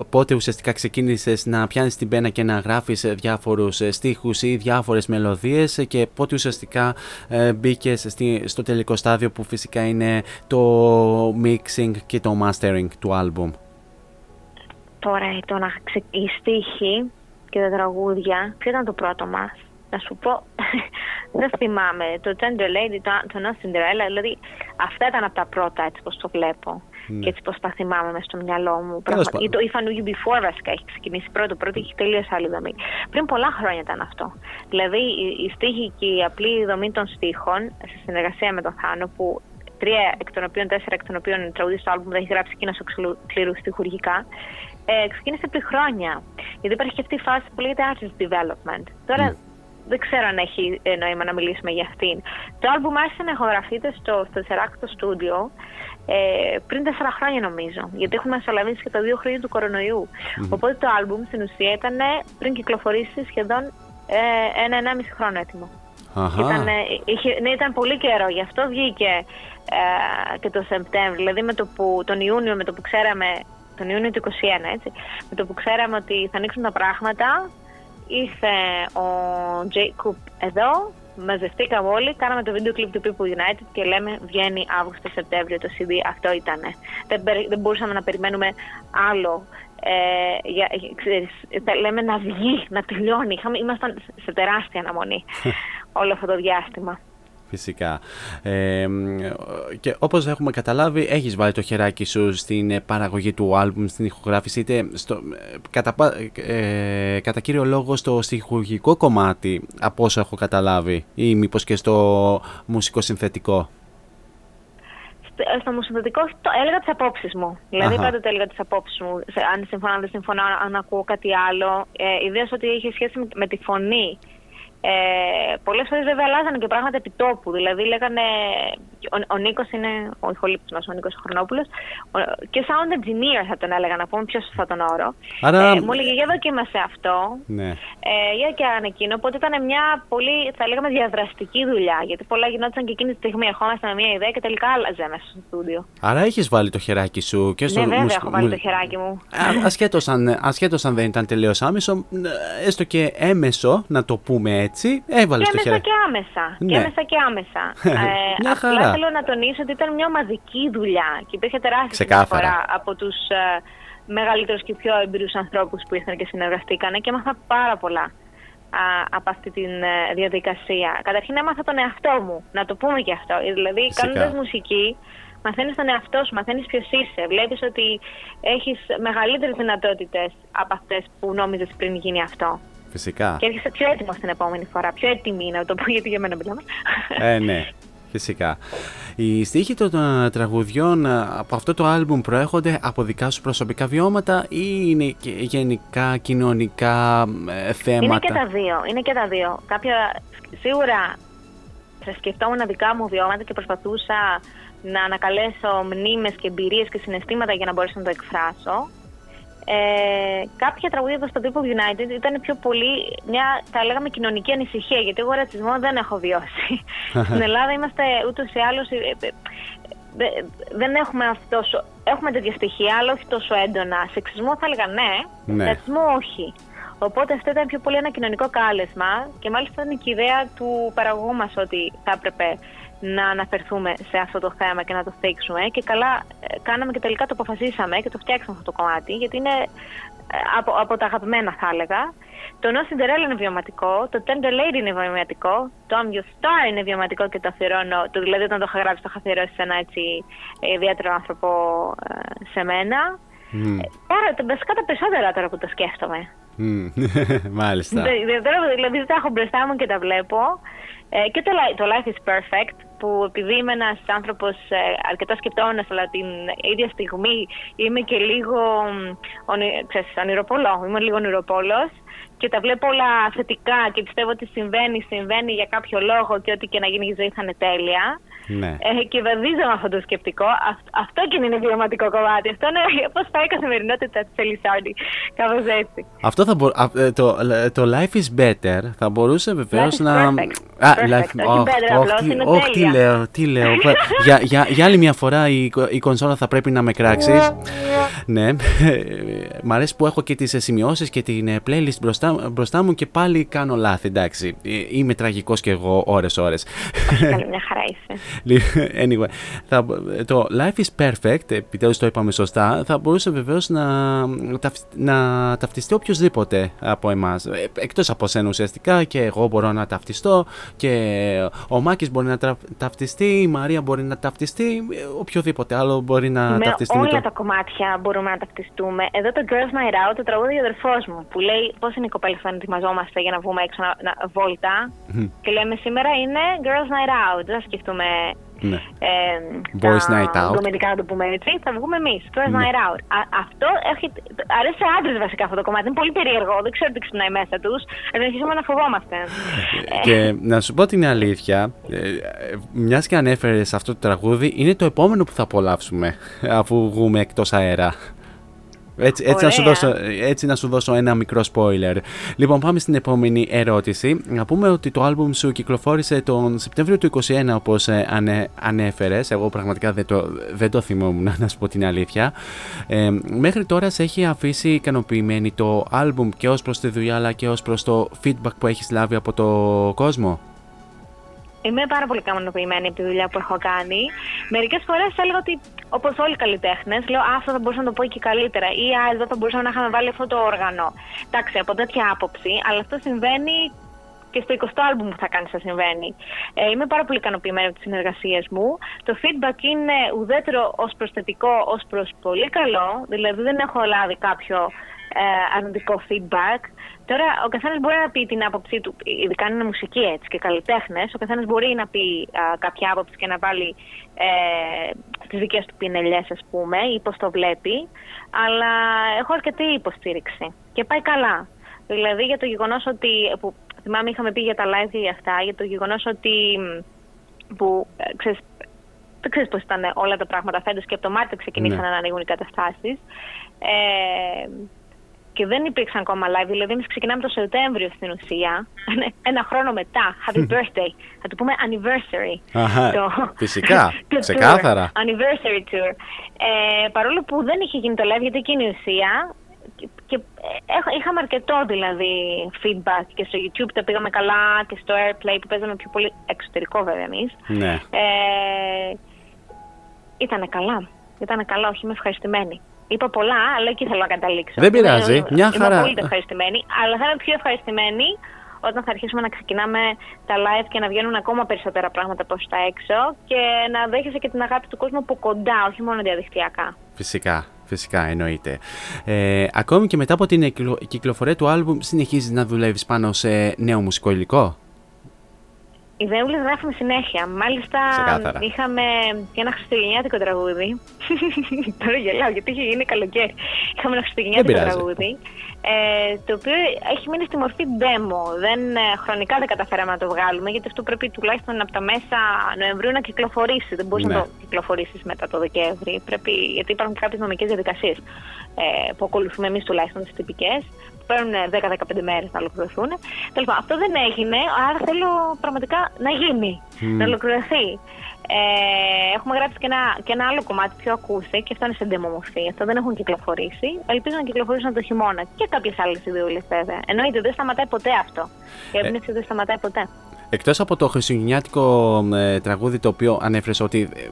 S1: πότε ουσιαστικά ξεκίνησες να πιάνεις την πένα και να γράφεις διάφορους στίχους ή διάφορες μελωδίες και πότε ουσιαστικά ε, μπήκες στο τελικό στάδιο που φυσικά είναι το mixing και το mastering του άλμπουμ;
S11: Τώρα το να ξε... η στίχη και τα τραγούδια, ποιο ήταν το πρώτο μας; Να σου πω, δεν θυμάμαι. Το Tender Lady, το, το No Cinderella, δηλαδή αυτά ήταν από τα πρώτα έτσι πως το βλέπω. Ναι. Και έτσι πως τα θυμάμαι μέσα στο μυαλό μου. Ή το If I Knew You Before βασικά έχει ξεκινήσει πρώτο, πρώτο έχει τελείως άλλη δομή. Πριν πολλά χρόνια ήταν αυτό. Δηλαδή η, η στίχη και η απλή δομή των στίχων σε συνεργασία με τον Θάνο που τρία εκ των οποίων, τέσσερα εκ των οποίων τραγουδί στο άλμπουμ θα έχει γράψει εκείνο ο στιχουργικά ε, ξεκίνησε πριν χρόνια. Γιατί υπάρχει και αυτή η φάση που λέγεται artist development. Τώρα δεν ξέρω αν έχει ε, νόημα να μιλήσουμε για αυτήν. Το άλμπουμ άρχισε να ηχογραφείται στο, στο Σεράκτο στούντιο ε, πριν τέσσερα χρόνια νομίζω. Γιατί έχουμε μεσολαβήσει και τα δύο χρόνια του κορονοϊού. Οπότε το άλμπουμ στην ουσία ήταν πριν κυκλοφορήσει σχεδόν ε, ένα-ενάμιση χρόνο έτοιμο. Ήταν, είχε, ναι, ήταν πολύ καιρό, γι' αυτό βγήκε ε, και το Σεπτέμβριο. Δηλαδή με το που, τον Ιούνιο, με το που ξέραμε, τον Ιούνιο του 2021, έτσι, με το που ξέραμε ότι θα ανοίξουν τα πράγματα, ήρθε ο Jacob εδώ, μαζευτήκαμε όλοι, κάναμε το βίντεο κλιπ του People United και λέμε βγαίνει Αύγουστο-Σεπτέμβριο το CD, αυτό ήταν. Δεν, δεν μπορούσαμε να περιμένουμε άλλο. Ε, για, ξέρεις, λέμε να βγει, να τελειώνει. Είχαμε, ήμασταν σε τεράστια αναμονή όλο αυτό το διάστημα.
S1: Φυσικά. Ε, και όπως έχουμε καταλάβει, έχεις βάλει το χεράκι σου στην ε, παραγωγή του άλμπουμ, στην ηχογράφηση, είτε στο, ε, κατά, ε, κατά κύριο λόγο στο στοιχουργικό κομμάτι, από όσο έχω καταλάβει, ή μήπως και στο μουσικό συνθετικό;
S11: Στο μουσικοδοτικό το έλεγα τις απόψεις μου. Δηλαδή, Αχα. πάντοτε έλεγα τις απόψεις μου. Αν συμφωνώ, αν δεν συμφωνώ, αν ακούω κάτι άλλο. Ε, Ιδίω ότι είχε σχέση με τη φωνή ε, Πολλές φορές βέβαια αλλάζανε και πράγματα επί τόπου. Δηλαδή λέγανε. Ο, ο Νίκος είναι ο ηχολήπτης μας, ο Νίκος Χρονόπουλος. Και sound engineer θα τον έλεγα, να πούμε πιο σωστά τον όρο. Άρα... Ε, μου έλεγε για δοκίμασε αυτό.
S1: Ναι.
S11: Ε, για και αν εκείνο. Οπότε ήταν μια πολύ, θα λέγαμε, διαδραστική δουλειά. Γιατί πολλά γινόταν και εκείνη τη στιγμή. Ερχόμαστε με μια ιδέα και τελικά άλλαζε μέσα στο στούντιο.
S1: Άρα έχεις βάλει το χεράκι σου και στο.
S11: Ναι, βέβαια, έχω βάλει το χεράκι μου.
S1: Ασχέτως αν, αν δεν ήταν τελείως άμεσο, έστω και έμεσο, να το πούμε έτσι έτσι, έβαλες
S11: το
S1: χέρι.
S11: Και άμεσα. Ναι. Και άμεσα και άμεσα.
S1: ε, μια χαρά.
S11: Απλά θέλω να τονίσω ότι ήταν μια ομαδική δουλειά και υπήρχε τεράστια διαφορά από τους ε, μεγαλύτερους και πιο εμπειρούς ανθρώπους που ήρθαν και συνεργαστήκαν και έμαθα πάρα πολλά α, από αυτή τη ε, διαδικασία. Καταρχήν έμαθα τον εαυτό μου, να το πούμε και αυτό. Δηλαδή, κάνοντας μουσική, μαθαίνεις τον εαυτό σου, μαθαίνεις ποιος είσαι. Βλέπεις ότι έχεις μεγαλύτερες δυνατότητες από αυτές που νόμιζες πριν γίνει αυτό.
S1: Φυσικά.
S11: Και έρχεσαι πιο έτοιμος την επόμενη φορά. Πιο έτοιμη να το πω, γιατί για μένα μιλάμε.
S1: Ε, ναι. Φυσικά. Οι στίχοι των ε, τραγουδιών ε, από αυτό το άλμπουμ προέρχονται από δικά σου προσωπικά βιώματα ή είναι και γενικά κοινωνικά ε, θέματα;
S11: Είναι και τα δύο. Είναι και τα δύο. Κάποια, σίγουρα θα σκεφτόμουν δικά μου βιώματα και προσπαθούσα να ανακαλέσω μνήμες και εμπειρίες και συναισθήματα για να μπορέσω να το εκφράσω. Ε, κάποια τραγούδια εδώ στο People United ήταν πιο πολύ μια, θα λέγαμε, κοινωνική ανησυχία. Γιατί εγώ ρατσισμό δεν έχω βιώσει. Στην Ελλάδα είμαστε ούτως ή άλλως. Ε, ε, δεν έχουμε αυτός. Έχουμε τέτοια στοιχεία, αλλά όχι τόσο έντονα. Σεξισμό θα έλεγα ναι, ναι. ρατσισμό όχι. Οπότε αυτό ήταν πιο πολύ ένα κοινωνικό κάλεσμα και μάλιστα ήταν και η ιδέα του παραγωγού μας ότι θα έπρεπε να αναφερθούμε σε αυτό το θέμα και να το θίξουμε. Και καλά, ε, κάναμε και τελικά το αποφασίσαμε και το φτιάξαμε αυτό το κομμάτι, γιατί είναι ε, από, από τα αγαπημένα, θα έλεγα. Το No Cinderella είναι βιωματικό, το Tender Lady είναι βιωματικό, το I'm Your Star είναι βιωματικό και το αφιερώνω, το, δηλαδή όταν το είχα γράψει το είχα αφιερώσει σε ένα έτσι ιδιαίτερο άνθρωπο ε, σε μένα. Mm. Άρα, βασικά τα περισσότερα τώρα που το σκέφτομαι.
S1: Mm. Μάλιστα.
S11: Δηλαδή, τα έχω μπροστά μου και τα βλέπω. Ε, και το, το Life is Perfect, που επειδή είμαι ένας άνθρωπος ε, αρκετά σκεπτόμενος, αλλά την ίδια στιγμή είμαι και λίγο ξέρεις, ονειροπολό. Είμαι λίγο ονειροπόλος και τα βλέπω όλα θετικά και πιστεύω ότι συμβαίνει, συμβαίνει για κάποιο λόγο και ό,τι και να γίνει η ζωή θα είναι τέλεια.
S1: Ναι.
S11: Ε, και βαδίζω με αυτό το σκεπτικό. αυτό και είναι βιωματικό κομμάτι. Αυτό είναι πώς πάει η καθημερινότητα της Ελισάρνη. Κάπως έτσι.
S1: Αυτό θα μπο... Ε, το, το Life is Better θα μπορούσε βεβαίως να.
S11: Perfect. Α, perfect. Life...
S1: Όχι,
S11: oh, better, oh,
S1: τι, oh, τι λέω, τι λέω. για, για, για άλλη μια φορά η, η κονσόλα θα πρέπει να με κράξεις. ναι. Μ' αρέσει που έχω και τις σημειώσεις και την ε, playlist μπροστά, μπροστά μου και πάλι κάνω λάθη. Εντάξει. Ε, είμαι τραγικός κι εγώ ώρες-ώρες.
S11: Καλή μια χαρά είσαι.
S1: anyway, θα, το Life is Perfect, επιτέλους το είπαμε σωστά, θα μπορούσε βεβαίως να, να ταυτιστεί οποιοδήποτε από εμάς. Ε, εκτός από σένα ουσιαστικά και εγώ μπορώ να ταυτιστώ και ο Μάκης μπορεί να ταυτιστεί, η Μαρία μπορεί να ταυτιστεί, οποιοδήποτε άλλο μπορεί να
S11: με
S1: ταυτιστεί.
S11: Με όλα τα κομμάτια μπορούμε να ταυτιστούμε. Εδώ το Girls Night Out, το τραγούδι ο αδερφός μου, που λέει πώς είναι οι κοπέλες όταν ετοιμαζόμαστε για να βγούμε έξω να, να βόλτα και λέμε σήμερα είναι Girls Night Out, δεν θα σκεφτούμε
S1: Ναι.
S11: ε,
S1: Boys
S11: τα
S1: Night Out.
S11: κομμεντικά, να το πούμε έτσι, θα βγούμε εμείς. Girls
S1: Ναι.
S11: Night Out. Α, αυτό έχει, αρέσει σε άντρες βασικά αυτό το κομμάτι. Είναι πολύ περίεργο. Δεν ξέρω τι ξυπνάει μέσα τους. Αλλά αρχίσαμε να φοβόμαστε.
S1: Και να σου πω την αλήθεια, μιας και ανέφερες αυτό το τραγούδι, είναι το επόμενο που θα απολαύσουμε αφού βγούμε εκτός αέρα. Έτσι, έτσι, να σου
S11: Ωραία.
S1: δώσω, έτσι να σου δώσω ένα μικρό spoiler. Λοιπόν, πάμε στην επόμενη ερώτηση. Να πούμε ότι το άλμπουμ σου κυκλοφόρησε τον Σεπτέμβριο του 2021, όπως ε, ανε, ανέφερες. Εγώ πραγματικά δεν το, δεν το θυμόμουν, να σου πω την αλήθεια. Ε, μέχρι τώρα σε έχει αφήσει ικανοποιημένη το άλμπουμ και ως προς τη δουλειά, αλλά και ως προς το feedback που έχεις λάβει από το κόσμο;
S11: Είμαι πάρα πολύ ικανοποιημένη από τη δουλειά που έχω κάνει. Μερικές φορές έλεγα ότι, όπως όλοι οι καλλιτέχνες, λέω Α, αυτό θα μπορούσα να το πω και καλύτερα. Ή Α, εδώ θα μπορούσαμε να είχαμε βάλει αυτό το όργανο. Εντάξει, από τέτοια άποψη, αλλά αυτό συμβαίνει και στο 20ο άλμπουμ που θα κάνει θα συμβαίνει. Ε, είμαι πάρα πολύ ικανοποιημένη από τις συνεργασίες μου. Το feedback είναι ουδέτερο ως προσθετικό, ως προς πολύ καλό. Δηλαδή δεν έχω λάβει κάποιο ε, αρνητικό feedback. Τώρα, ο καθένας μπορεί να πει την άποψή του, ειδικά αν είναι μουσική έτσι και καλλιτέχνες, ο καθένας μπορεί να πει α, κάποια άποψη και να βάλει ε, τις δικές του πινελιές, ας πούμε, ή πώς το βλέπει. Αλλά έχω αρκετή υποστήριξη και πάει καλά. Δηλαδή για το γεγονός ότι. Που, θυμάμαι, είχαμε πει για τα live και για αυτά, για το γεγονός ότι. μ, που ε, ξέρεις, δεν ξέρεις πώς ήταν όλα τα πράγματα φέτος και από το Μάρτιο ξεκινήσαν
S13: Ναι.
S11: να ανοίγουν οι καταστάσεις. Ε, και δεν υπήρξαν ακόμα live, δηλαδή εμείς ξεκινάμε το Σεπτέμβριο στην ουσία, ένα χρόνο μετά. Happy birthday. Θα το πούμε anniversary.
S1: Αχα,
S11: Το-
S1: φυσικά,
S11: το tour,
S1: ξεκάθαρα.
S11: Anniversary tour. Ε, παρόλο που δεν είχε γίνει το live, γιατί εκείνη η ουσία. Και, και έχ- είχαμε αρκετό δηλαδή feedback και στο YouTube τα πήγαμε καλά και στο Airplay που παίζαμε πιο πολύ εξωτερικό βέβαια εμείς.
S1: Ναι.
S11: Ε, ήτανε καλά. Ήτανε καλά, όχι είμαι ευχαριστημένη. Είπα πολλά, αλλά εκεί θέλω να καταλήξω.
S1: Δεν πειράζει,
S11: Είμαι-
S1: μια
S11: Είμαι
S1: χαρά.
S11: πολύ ευχαριστημένη, αλλά θα είμαι πιο ευχαριστημένη όταν θα αρχίσουμε να ξεκινάμε τα live και να βγαίνουν ακόμα περισσότερα πράγματα προς τα έξω και να δέχεσαι και την αγάπη του κόσμου από κοντά, όχι μόνο διαδικτυακά.
S1: Φυσικά, φυσικά εννοείται. Ε, ακόμη και μετά από την εκλο- κυκλοφορία του άλμπουμ συνεχίζεις να δουλεύεις πάνω σε νέο μουσικό υλικό;
S11: Οι Δέουλες γράφουν συνέχεια. Μάλιστα
S1: Ξεκάθαρα.
S11: είχαμε και ένα χριστουγεννιάτικο τραγούδι. Τώρα γελάω γιατί είχε γίνει καλοκαίρι. Είχαμε ένα χριστουγεννιάτικο
S1: πειράζει.
S11: τραγούδι. Ε, το οποίο έχει μείνει στη μορφή demo. Δεν, ε, χρονικά δεν καταφέραμε να το βγάλουμε γιατί αυτό πρέπει τουλάχιστον από τα μέσα Νοεμβρίου να κυκλοφορήσει. Δεν μπορείς
S13: Ναι.
S11: να το κυκλοφορήσεις μετά το Δεκέμβρη. Πρέπει, γιατί υπάρχουν κάποιες νομικές διαδικασίες ε, που ακολουθούμε εμείς τουλάχιστον τις τυπικές. Που παίρνουν 10-15 μέρες να ολοκληρωθούν. Τέλος πάντων, αυτό δεν έγινε, άρα θέλω πραγματικά να γίνει,
S13: Μμ.
S11: να ολοκληρωθεί. Ε, έχουμε γράψει και ένα, και ένα άλλο κομμάτι πιο ακούστε και αυτό είναι σε demo μορφή. Αυτό δεν έχουν κυκλοφορήσει. Ελπίζω να κυκλοφορήσουν το χειμώνα. Και κάποιες άλλες ιδεούλες βέβαια. Εννοείται δεν σταματάει ποτέ αυτό. Η έμπνευση δεν σταματάει ποτέ.
S1: Εκτός από το χριστουγεννιάτικο ε, τραγούδι το οποίο ανέφερες ότι ε,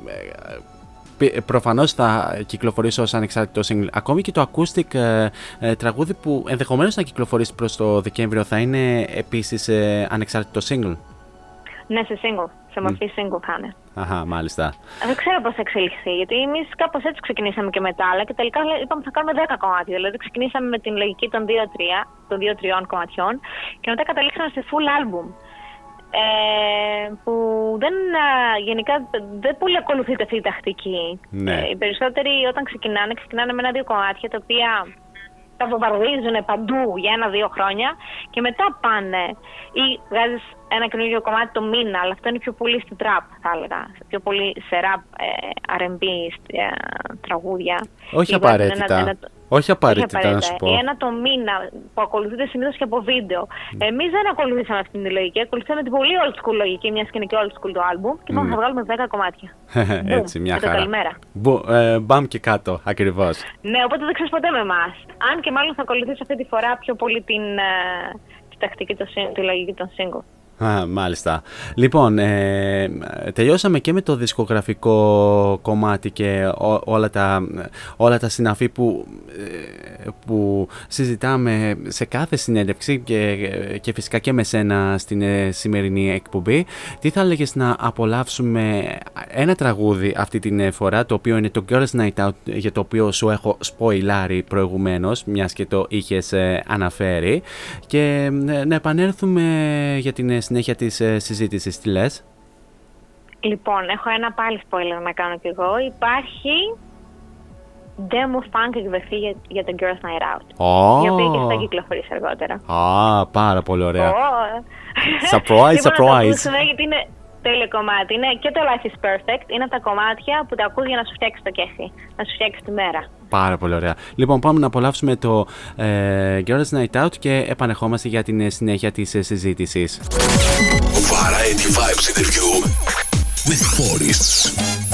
S1: ε, πι- προφανώς θα κυκλοφορήσει ως ανεξάρτητος single ακόμη και το acoustic ε, ε, τραγούδι που ενδεχομένως να κυκλοφορήσει προς το Δεκέμβριο θα είναι επίσης ε, ανεξάρτητο single.
S11: Ναι, σε single. Σε μορφή single θα είναι.
S1: Αχα, μάλιστα.
S11: Δεν ξέρω πώς θα εξελιχθεί, γιατί εμείς κάπως έτσι ξεκινήσαμε και μετά, αλλά και τελικά λέ- είπαμε θα κάνουμε 10 κομμάτια. Δηλαδή ξεκινήσαμε με την λογική των 2-3, των 2-3 κομματιών και μετά καταλήξαμε σε full album. Ε, που δεν, α, γενικά δεν πολύ ακολουθείται αυτή η τακτική.
S1: Ναι.
S11: Ε, οι περισσότεροι όταν ξεκινάνε, ξεκινάνε με ένα-δύο κομμάτια τα οποία τα βομβαρδίζουν παντού για ένα-δύο χρόνια και μετά πάνε ή βγάζεις ένα καινούργιο κομμάτι το μήνα, αλλά αυτό είναι πιο πολύ στην τραπ, θα έλεγα. Πιο πολύ σε rap, ε, R&B, ε, τραγούδια.
S1: Όχι
S11: Ή βγάζουν
S1: απαραίτητα. Όχι απαραίτητα, να σου πω.
S11: Ή ένα το μήνα που ακολουθείται συνήθως και από βίντεο. Εμείς δεν ακολουθήσαμε αυτή τη λογική. Ακολουθήσαμε την πολύ old school λογική, μιας και είναι και old school το album. Και είπαμε
S1: Ναι.
S11: θα βγάλουμε 10 κομμάτια.
S1: Έτσι, μια
S11: και το
S1: χαρά.
S11: καλημέρα.
S1: Μπου- ε, μπαμ και κάτω, ακριβώς.
S11: Ναι, οπότε δεν ξέρεις ποτέ με εμάς. Αν και μάλλον θα ακολουθήσω αυτή τη φορά πιο πολύ την, ε, τη τακτική, το, συν- τη λογική των single.
S1: Α, μάλιστα. Λοιπόν, ε, τελειώσαμε και με το δισκογραφικό κομμάτι και ό- όλα, τα, όλα τα συναφή που, ε, που συζητάμε σε κάθε συνέντευξη και, και φυσικά και με σένα στην ε, σημερινή εκπομπή. Τι θα έλεγες να απολαύσουμε ένα τραγούδι αυτή την φορά, το οποίο είναι το Girls Night Out, για το οποίο σου έχω σποϊλάρει προηγουμένως, μιας και το είχες ε, αναφέρει. Και ε, να επανέλθουμε για την ε, συνέχεια της ε, συζήτησης. Τι λες;
S11: Λοιπόν, έχω ένα πάλι spoiler να κάνω κι εγώ. Υπάρχει demo funk εκδοχή για, για το Girls Night Out.
S1: Oh.
S11: Η οποία και θα κυκλοφορήσει αργότερα.
S1: Α, πάρα πολύ ωραία.
S11: Oh.
S1: Surprise,
S11: Λοιπόν, να το
S1: surprise.
S11: ακούσουμε γιατί είναι τέλειο κομμάτι. Είναι και το Life is Perfect. Είναι από τα κομμάτια που τα ακούς για να σου φτιάξεις το κέφι. Να σου φτιάξεις τη μέρα.
S1: Πάρα πολύ ωραία. Λοιπόν, πάμε να απολαύσουμε το ε, Girls Night Out και επανεχόμαστε για την ε, συνέχεια της ε, συζήτησης.
S2: Variety Vibes interview with Forests.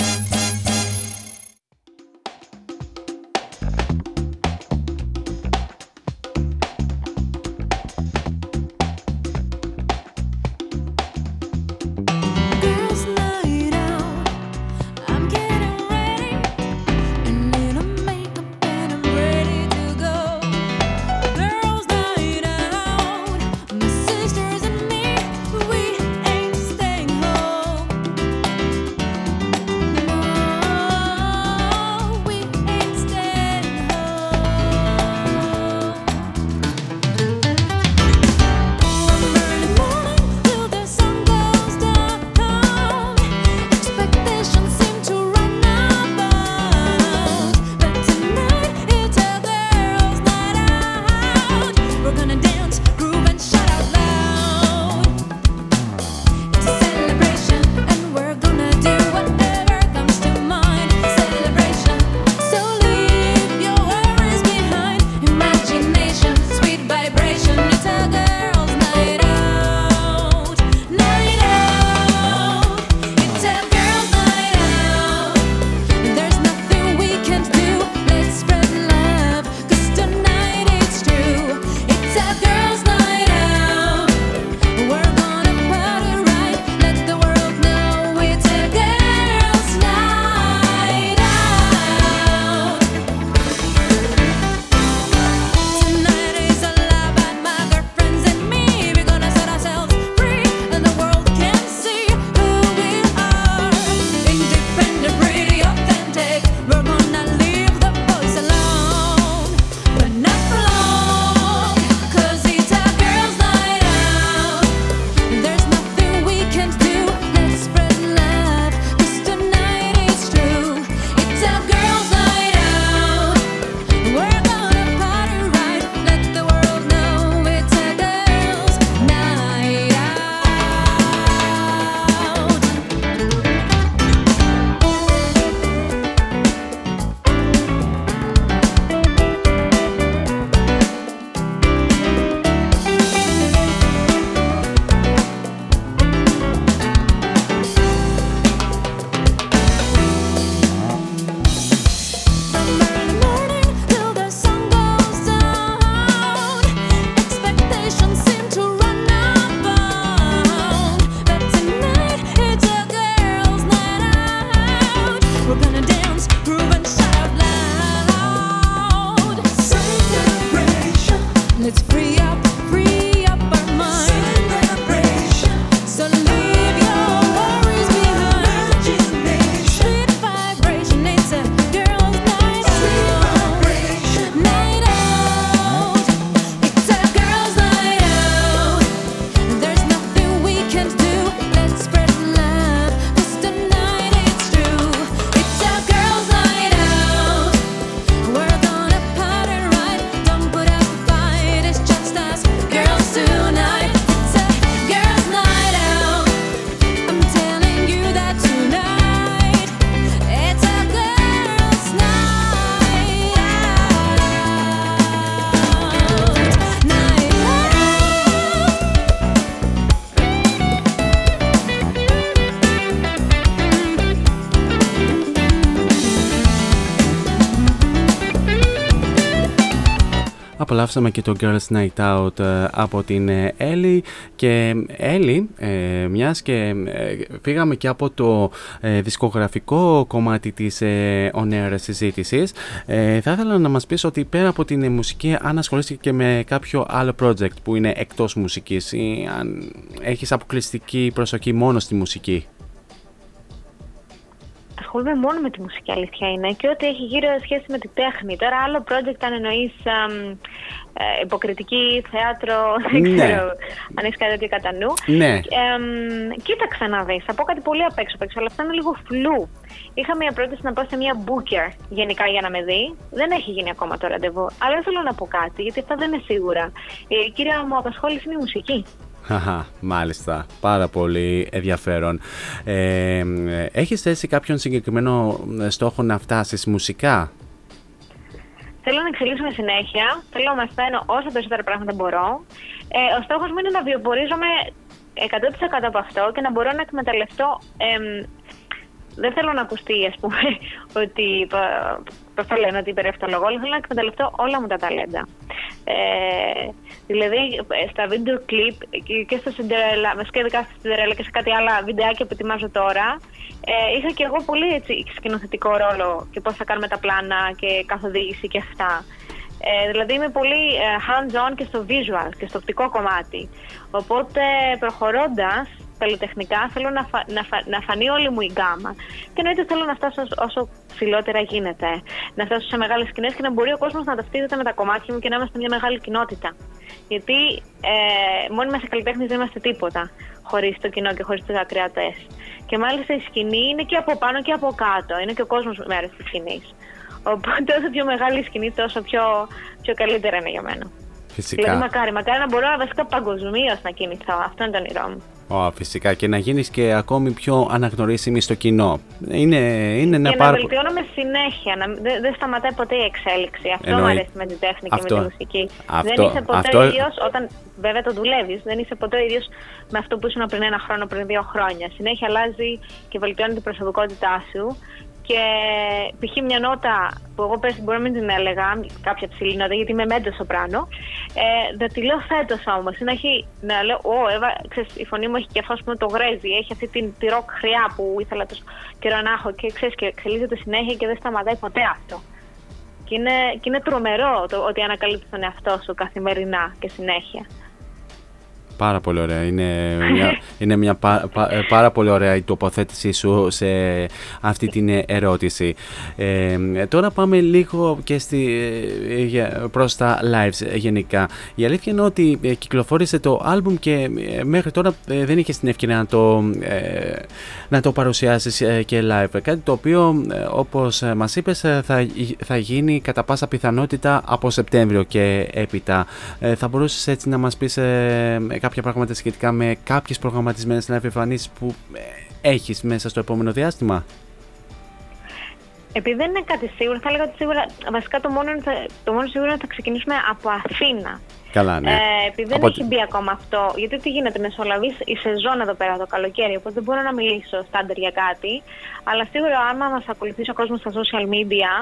S1: Απολαύσαμε και το Girls Night Out ε, από την ε, Ellie και Ellie, ε, μιας και ε, φύγαμε και από το ε, δισκογραφικό κομμάτι της ε, on air συζήτησης ε, θα ήθελα να μας πεις ότι πέρα από την μουσική αν ασχολείσαι και με κάποιο άλλο project που είναι εκτός μουσικής ή αν έχεις αποκλειστική προσοχή μόνο στη μουσική;
S11: Ασχολούμαι μόνο με τη μουσική, αλήθεια είναι, και ό,τι έχει γύρω σχέση με τη τέχνη. Τώρα, άλλο project αν εννοείς ε, υποκριτική, θέατρο, δεν
S1: Ναι.
S11: ξέρω αν έχεις κάτι τέτοιο κατά νου.
S1: Ναι.
S11: Ε, μ, κοίταξε να δεις. Θα πω κάτι πολύ απ' έξω, απ' έξω, αλλά αυτά είναι λίγο φλού. Είχα μια πρόταση να πάω σε μια booker γενικά για να με δει. Δεν έχει γίνει ακόμα το ραντεβού. Αλλά δεν θέλω να πω κάτι, γιατί αυτά δεν είναι σίγουρα. Η κύρια μου απασχόληση είναι η μουσική.
S1: Χαχα, μάλιστα. Πάρα πολύ ενδιαφέρον. Ε, έχεις θέσει κάποιον συγκεκριμένο στόχο να φτάσεις μουσικά;
S11: Θέλω να εξελίσσουμε συνέχεια. Θέλω να μαθαίνω όσο περισσότερα πράγματα μπορώ. Ε, ο στόχος μου είναι να βιοπορίζομαι 100% από αυτό και να μπορώ να εκμεταλλευτώ. εμ, δεν θέλω να ακουστεί, ας πούμε, ότι. Πώς το λένε, ότι υπερευτολογώ, αλλά θέλω να εκμεταλλευτώ όλα μου τα ταλέντα. Ε, δηλαδή, ε, στα βίντεο κλιπ και- και στο Cinderella, βασικά ειδικά στο Cinderella και σε κάτι άλλα βιντεάκια που ετοιμάζω τώρα, ε, είχα και εγώ πολύ έτσι, σκηνοθετικό ρόλο και πώς θα κάνουμε τα πλάνα και καθοδήγηση και αυτά. Ε, δηλαδή είμαι πολύ ε, hands-on και στο visual και στο οπτικό κομμάτι. Οπότε προχωρώντας καλλιτεχνικά θέλω να, φα- να, φα- να φανεί όλη μου η γκάμα. Και εννοείται θέλω να φτάσω όσο- όσο ψηλότερα γίνεται. Να φτάσω σε μεγάλες σκηνές και να μπορεί ο κόσμος να ταυτίζεται με τα κομμάτια μου και να είμαστε μια μεγάλη κοινότητα. Γιατί ε, μόνοι μας οι καλλιτέχνες δεν είμαστε τίποτα χωρίς το κοινό και χωρίς τους ακροατές. Και μάλιστα η σκηνή είναι και από πάνω και από κάτω. Είναι και ο κόσμος μέρος της σκηνής. Οπότε όσο πιο μεγάλη η σκηνή, τόσο πιο, πιο καλύτερα είναι για μένα.
S1: Φυσικά.
S11: Δηλαδή, μακάρι, μακάρι να μπορώ βασικά παγκοσμίως να κινηθώ. Αυτό είναι το όνειρό μου.
S1: Ω, φυσικά και να γίνεις και ακόμη πιο αναγνωρίσιμη στο κοινό. Είναι, είναι ένα
S11: και να
S1: πάρα
S11: βελτιώνομαι συνέχεια. Να, δεν, δεν σταματάει ποτέ η εξέλιξη. Αυτό μου
S1: Εννοεί.
S11: αρέσει με την τέχνη και
S1: Αυτό-
S11: με τη μουσική.
S1: αυτό-
S11: δεν είσαι ποτέ
S1: αυτό-
S11: ίδιος όταν βέβαια το δουλεύεις. Δεν είσαι ποτέ ίδιος με αυτό που ήσουν πριν ένα χρόνο, πριν δύο χρόνια. Συνέχεια αλλάζει και βελτιώνει την προσωπικότητά σου. Και π.χ. μια νότα που εγώ πέρσι μπορεί να μην την έλεγα, κάποια ψηλή νότα, γιατί είμαι μέντο σοπράνο, ε, δεν τη λέω φέτος όμως. Είναι έχει να λέω, Ω, Εύα, ξέρεις, η φωνή μου έχει και αυτό ας πούμε, το γρέζι, έχει αυτή την τη ροκ χρειά που ήθελα τόσο καιρό να έχω και ξέρεις και εξελίσσεται συνέχεια και δεν σταματάει ποτέ αυτό. Και είναι, και είναι τρομερό το ότι ανακαλύπτει τον εαυτό σου καθημερινά και συνέχεια.
S1: Πάρα πολύ ωραία. Είναι μια, είναι μια πα- πα- ε, πάρα πολύ ωραία η τοποθέτησή σου σε αυτή την ε, ερώτηση. Ε, τώρα πάμε λίγο και στη, ε, για- προς τα lives ε, γενικά. Η αλήθεια είναι ότι ε, κυκλοφόρησε το άλμπουμ και ε, μέχρι τώρα ε, δεν είχες την ευκαιρία να το, ε, να το παρουσιάσεις ε, και live. Κάτι το οποίο ε, όπως ε, μας είπες ε, θα, γι- θα γίνει κατά πάσα πιθανότητα από Σεπτέμβριο και έπειτα. Ε, θα μπορούσες έτσι να μας πεις ε, κάποια πράγματα σχετικά με κάποιες προγραμματισμένες live εμφανίσεις που ε, έχεις μέσα στο επόμενο διάστημα;
S11: Επειδή δεν είναι κάτι σίγουρο, θα έλεγα ότι σίγουρα, βασικά το μόνο, είναι θα- το μόνο σίγουρο είναι ότι θα ξεκινήσουμε από Αθήνα.
S1: Καλά, ναι.
S11: Ε, επειδή δεν
S1: Από
S11: έχει μπει ακόμα αυτό, γιατί τι γίνεται, μεσολαβεί η σεζόν εδώ πέρα το καλοκαίρι, οπότε δεν μπορώ να μιλήσω στάντερ για κάτι. Αλλά σίγουρα, άμα μας ακολουθήσει ο κόσμος στα social media,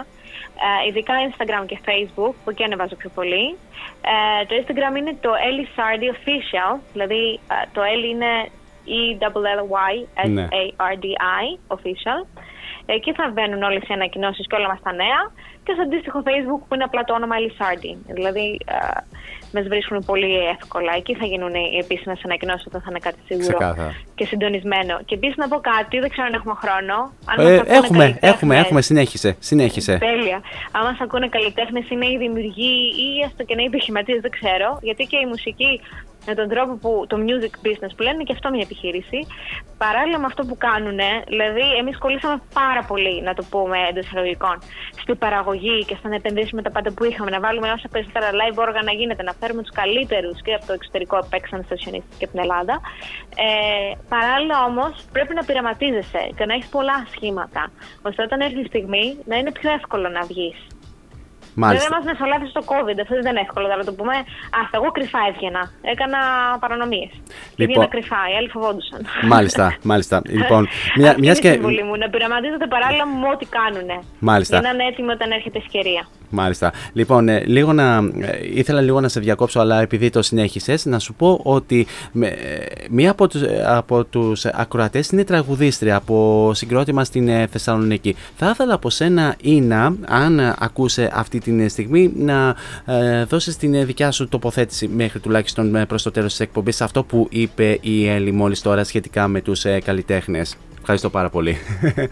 S11: ε, ειδικά Instagram και Facebook, που εκεί ανεβάζω πιο πολύ, ε, το Instagram είναι το Ellie Sardi Official, δηλαδή ε, το Ellie είναι E-L-L-Y
S1: Ναι.
S11: S-A-R-D-I Official. Εκεί θα βγαίνουν όλες οι ανακοινώσεις και όλα μας τα νέα. Και στο αντίστοιχο Facebook που είναι απλά το όνομα Ellie Sardi. Δηλαδή, ε, μα βρίσκουν πολύ εύκολα. Εκεί θα γίνουν οι επίσημες ανακοινώσεις όταν θα είναι κάτι σίγουρο
S1: Ξεκάθαρα.
S11: και συντονισμένο. Και επίσης να πω κάτι, δεν ξέρω αν έχουμε χρόνο. Αν
S1: Ε,
S11: μας ακούνε
S1: έχουμε,
S11: καλλιτέχνες-
S1: έχουμε, έχουμε, συνέχισε, συνέχισε.
S11: Τέλεια. Αν μας ακούνε καλλιτέχνες ή νέοι δημιουργοί ή έστω και νέοι επιχειρηματίες, δεν ξέρω. Γιατί και η μουσική με τον τρόπο που το music business που λένε είναι και αυτό μια επιχείρηση. Παράλληλα με αυτό που κάνουν, δηλαδή εμείς κολλήσαμε πάρα πολύ, να το πούμε εντός εισαγωγικών, στην παραγωγή και στο να επενδύσουμε τα πάντα που είχαμε, να βάλουμε όσα περισσότερα live όργανα γίνεται, να φέρουμε τους καλύτερους και από το εξωτερικό που παίξαν στο Sionist και από την Ελλάδα. Ε, παράλληλα όμως πρέπει να πειραματίζεσαι και να έχεις πολλά σχήματα, ώστε όταν έρθει η στιγμή να είναι πιο εύκολο να βγεις.
S1: Μάλιστα.
S11: Βέβαια, μα μεσολάβησε το COVID. Αυτό δεν είναι εύκολο, να το πούμε. Αχ, εγώ κρυφά έβγαινα. Έκανα παρανομίες.
S1: Λοιπόν.
S11: Έβγαινα κρυφά, οι άλλοι φοβόντουσαν.
S1: Μάλιστα, μάλιστα. Λοιπόν, μια,
S11: Αυτή
S1: μιας
S11: είναι η
S1: και...
S11: συμβουλή μου, να πειραματίζετε παράλληλα με ό,τι κάνουν.
S1: Μάλιστα.
S11: Για να είναι έτοιμοι όταν έρχεται η ευκαιρία.
S1: Μάλιστα. Λοιπόν, ε, λίγο να, ε, ήθελα λίγο να σε διακόψω, αλλά επειδή το συνέχισες, να σου πω ότι με, ε, μία από τους, ε, από τους ακροατές είναι τραγουδίστρια από συγκρότημα στην ε, Θεσσαλονίκη. Θα ήθελα από σένα, Ίνα, αν ε, ακούσε αυτή τη στιγμή, να ε, δώσεις την ε, δικιά σου τοποθέτηση μέχρι τουλάχιστον ε, προς το τέλος της εκπομπής σε αυτό που είπε η Έλλη μόλις τώρα σχετικά με τους ε, καλλιτέχνες. Ευχαριστώ πάρα πολύ.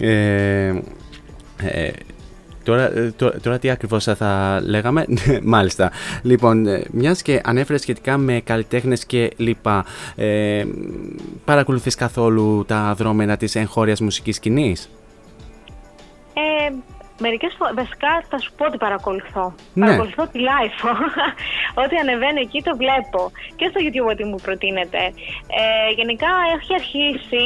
S1: Ε, ε, Τώρα, ε, τώρα, τώρα τι ακριβώς θα λέγαμε, μάλιστα. Λοιπόν, ε, μιας και ανέφερες σχετικά με καλλιτέχνες και λοιπά, ε, παρακολουθείς καθόλου τα δρόμενα της εγχώριας μουσικής σκηνής;
S11: Ε, μερικές φορές, βασικά θα σου πω ότι παρακολουθώ.
S1: Ναι.
S11: Παρακολουθώ τη live. Ό,τι ανεβαίνει εκεί το βλέπω. Και στο YouTube ό,τι μου προτείνεται. Ε, γενικά έχει αρχίσει...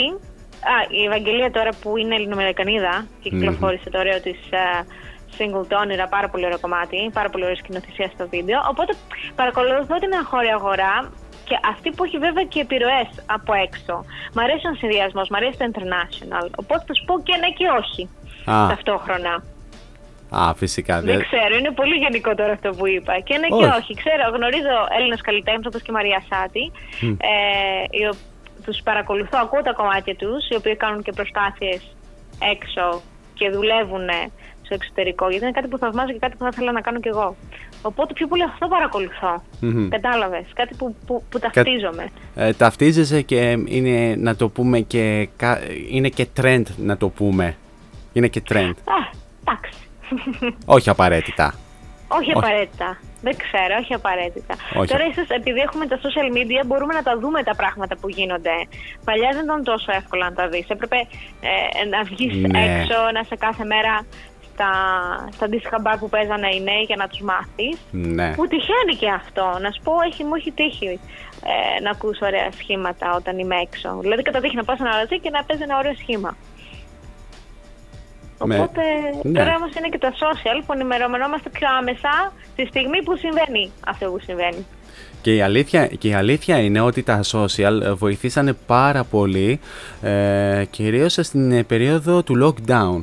S11: Α, η Ευαγγελία τώρα που είναι Ελληνοαμερικανίδα και κυκλοφόρησε το ωραίο της ε, single το όνειρα, πάρα πολύ ωραίο κομμάτι, πάρα πολύ ωραία σκηνοθεσία στο βίντεο. Οπότε παρακολουθώ την εγχώρια αγορά και αυτή που έχει βέβαια και επιρροές από έξω. Μ' αρέσει ο συνδυασμό, μ' αρέσει το international. Οπότε θα σου πω και ναι και όχι
S1: Α.
S11: ταυτόχρονα.
S1: Α, φυσικά.
S11: Δεν ξέρω, είναι πολύ γενικό τώρα αυτό που είπα. Και ναι και
S1: Όχι.
S11: όχι. Ξέρω, γνωρίζω Έλληνες καλλιτέχνες όπως και η Μαρία Σάτη.
S1: Μμ.
S11: Ε, τους παρακολουθώ, ακούω τα κομμάτια τους, οι οποίοι κάνουν και προσπάθειες έξω και δουλεύουν στο εξωτερικό. Γιατί είναι κάτι που θαυμάζω και κάτι που θα ήθελα να κάνω κι εγώ. Οπότε πιο πολύ αυτό παρακολουθώ.
S1: Μμμ.
S11: Κατάλαβες. Κάτι που, που, που ταυτίζομαι.
S1: Ε, ταυτίζεσαι και είναι, να το πούμε, και, κα- είναι και trend να το πούμε. Είναι και trend.
S11: Α, εντάξει.
S1: Όχι απαραίτητα.
S11: Όχι
S1: Όχι.
S11: απαραίτητα. Δεν ξέρω, όχι απαραίτητα.
S1: Όχι.
S11: Τώρα ίσως επειδή έχουμε τα social media μπορούμε να τα δούμε τα πράγματα που γίνονται. Παλιά δεν ήταν τόσο εύκολο να τα δεις. Έπρεπε ε, να βγεις
S1: Ναι.
S11: έξω, να είσαι κάθε μέρα στα, στα αντίστοιχα μπαρ που παίζανε οι νέοι για να τους μάθεις.
S1: Ναι.
S11: Που τυχαίνει και αυτό. Να σου πω, έχει, μου έχει τύχει ε, να ακούς ωραία σχήματα όταν είμαι έξω. Δηλαδή κατά τύχη να πας σε ένα ραζί και να παίζει ένα ωραίο σχήμα.
S1: Με-
S11: Οπότε
S1: ναι.
S11: τώρα όμως είναι και τα social που ενημερωμενόμαστε πιο άμεσα τη στιγμή που συμβαίνει αυτό που συμβαίνει.
S1: Και η, αλήθεια, και η αλήθεια είναι ότι τα social βοηθήσανε πάρα πολύ, ε, κυρίως στην ε, περίοδο του lockdown.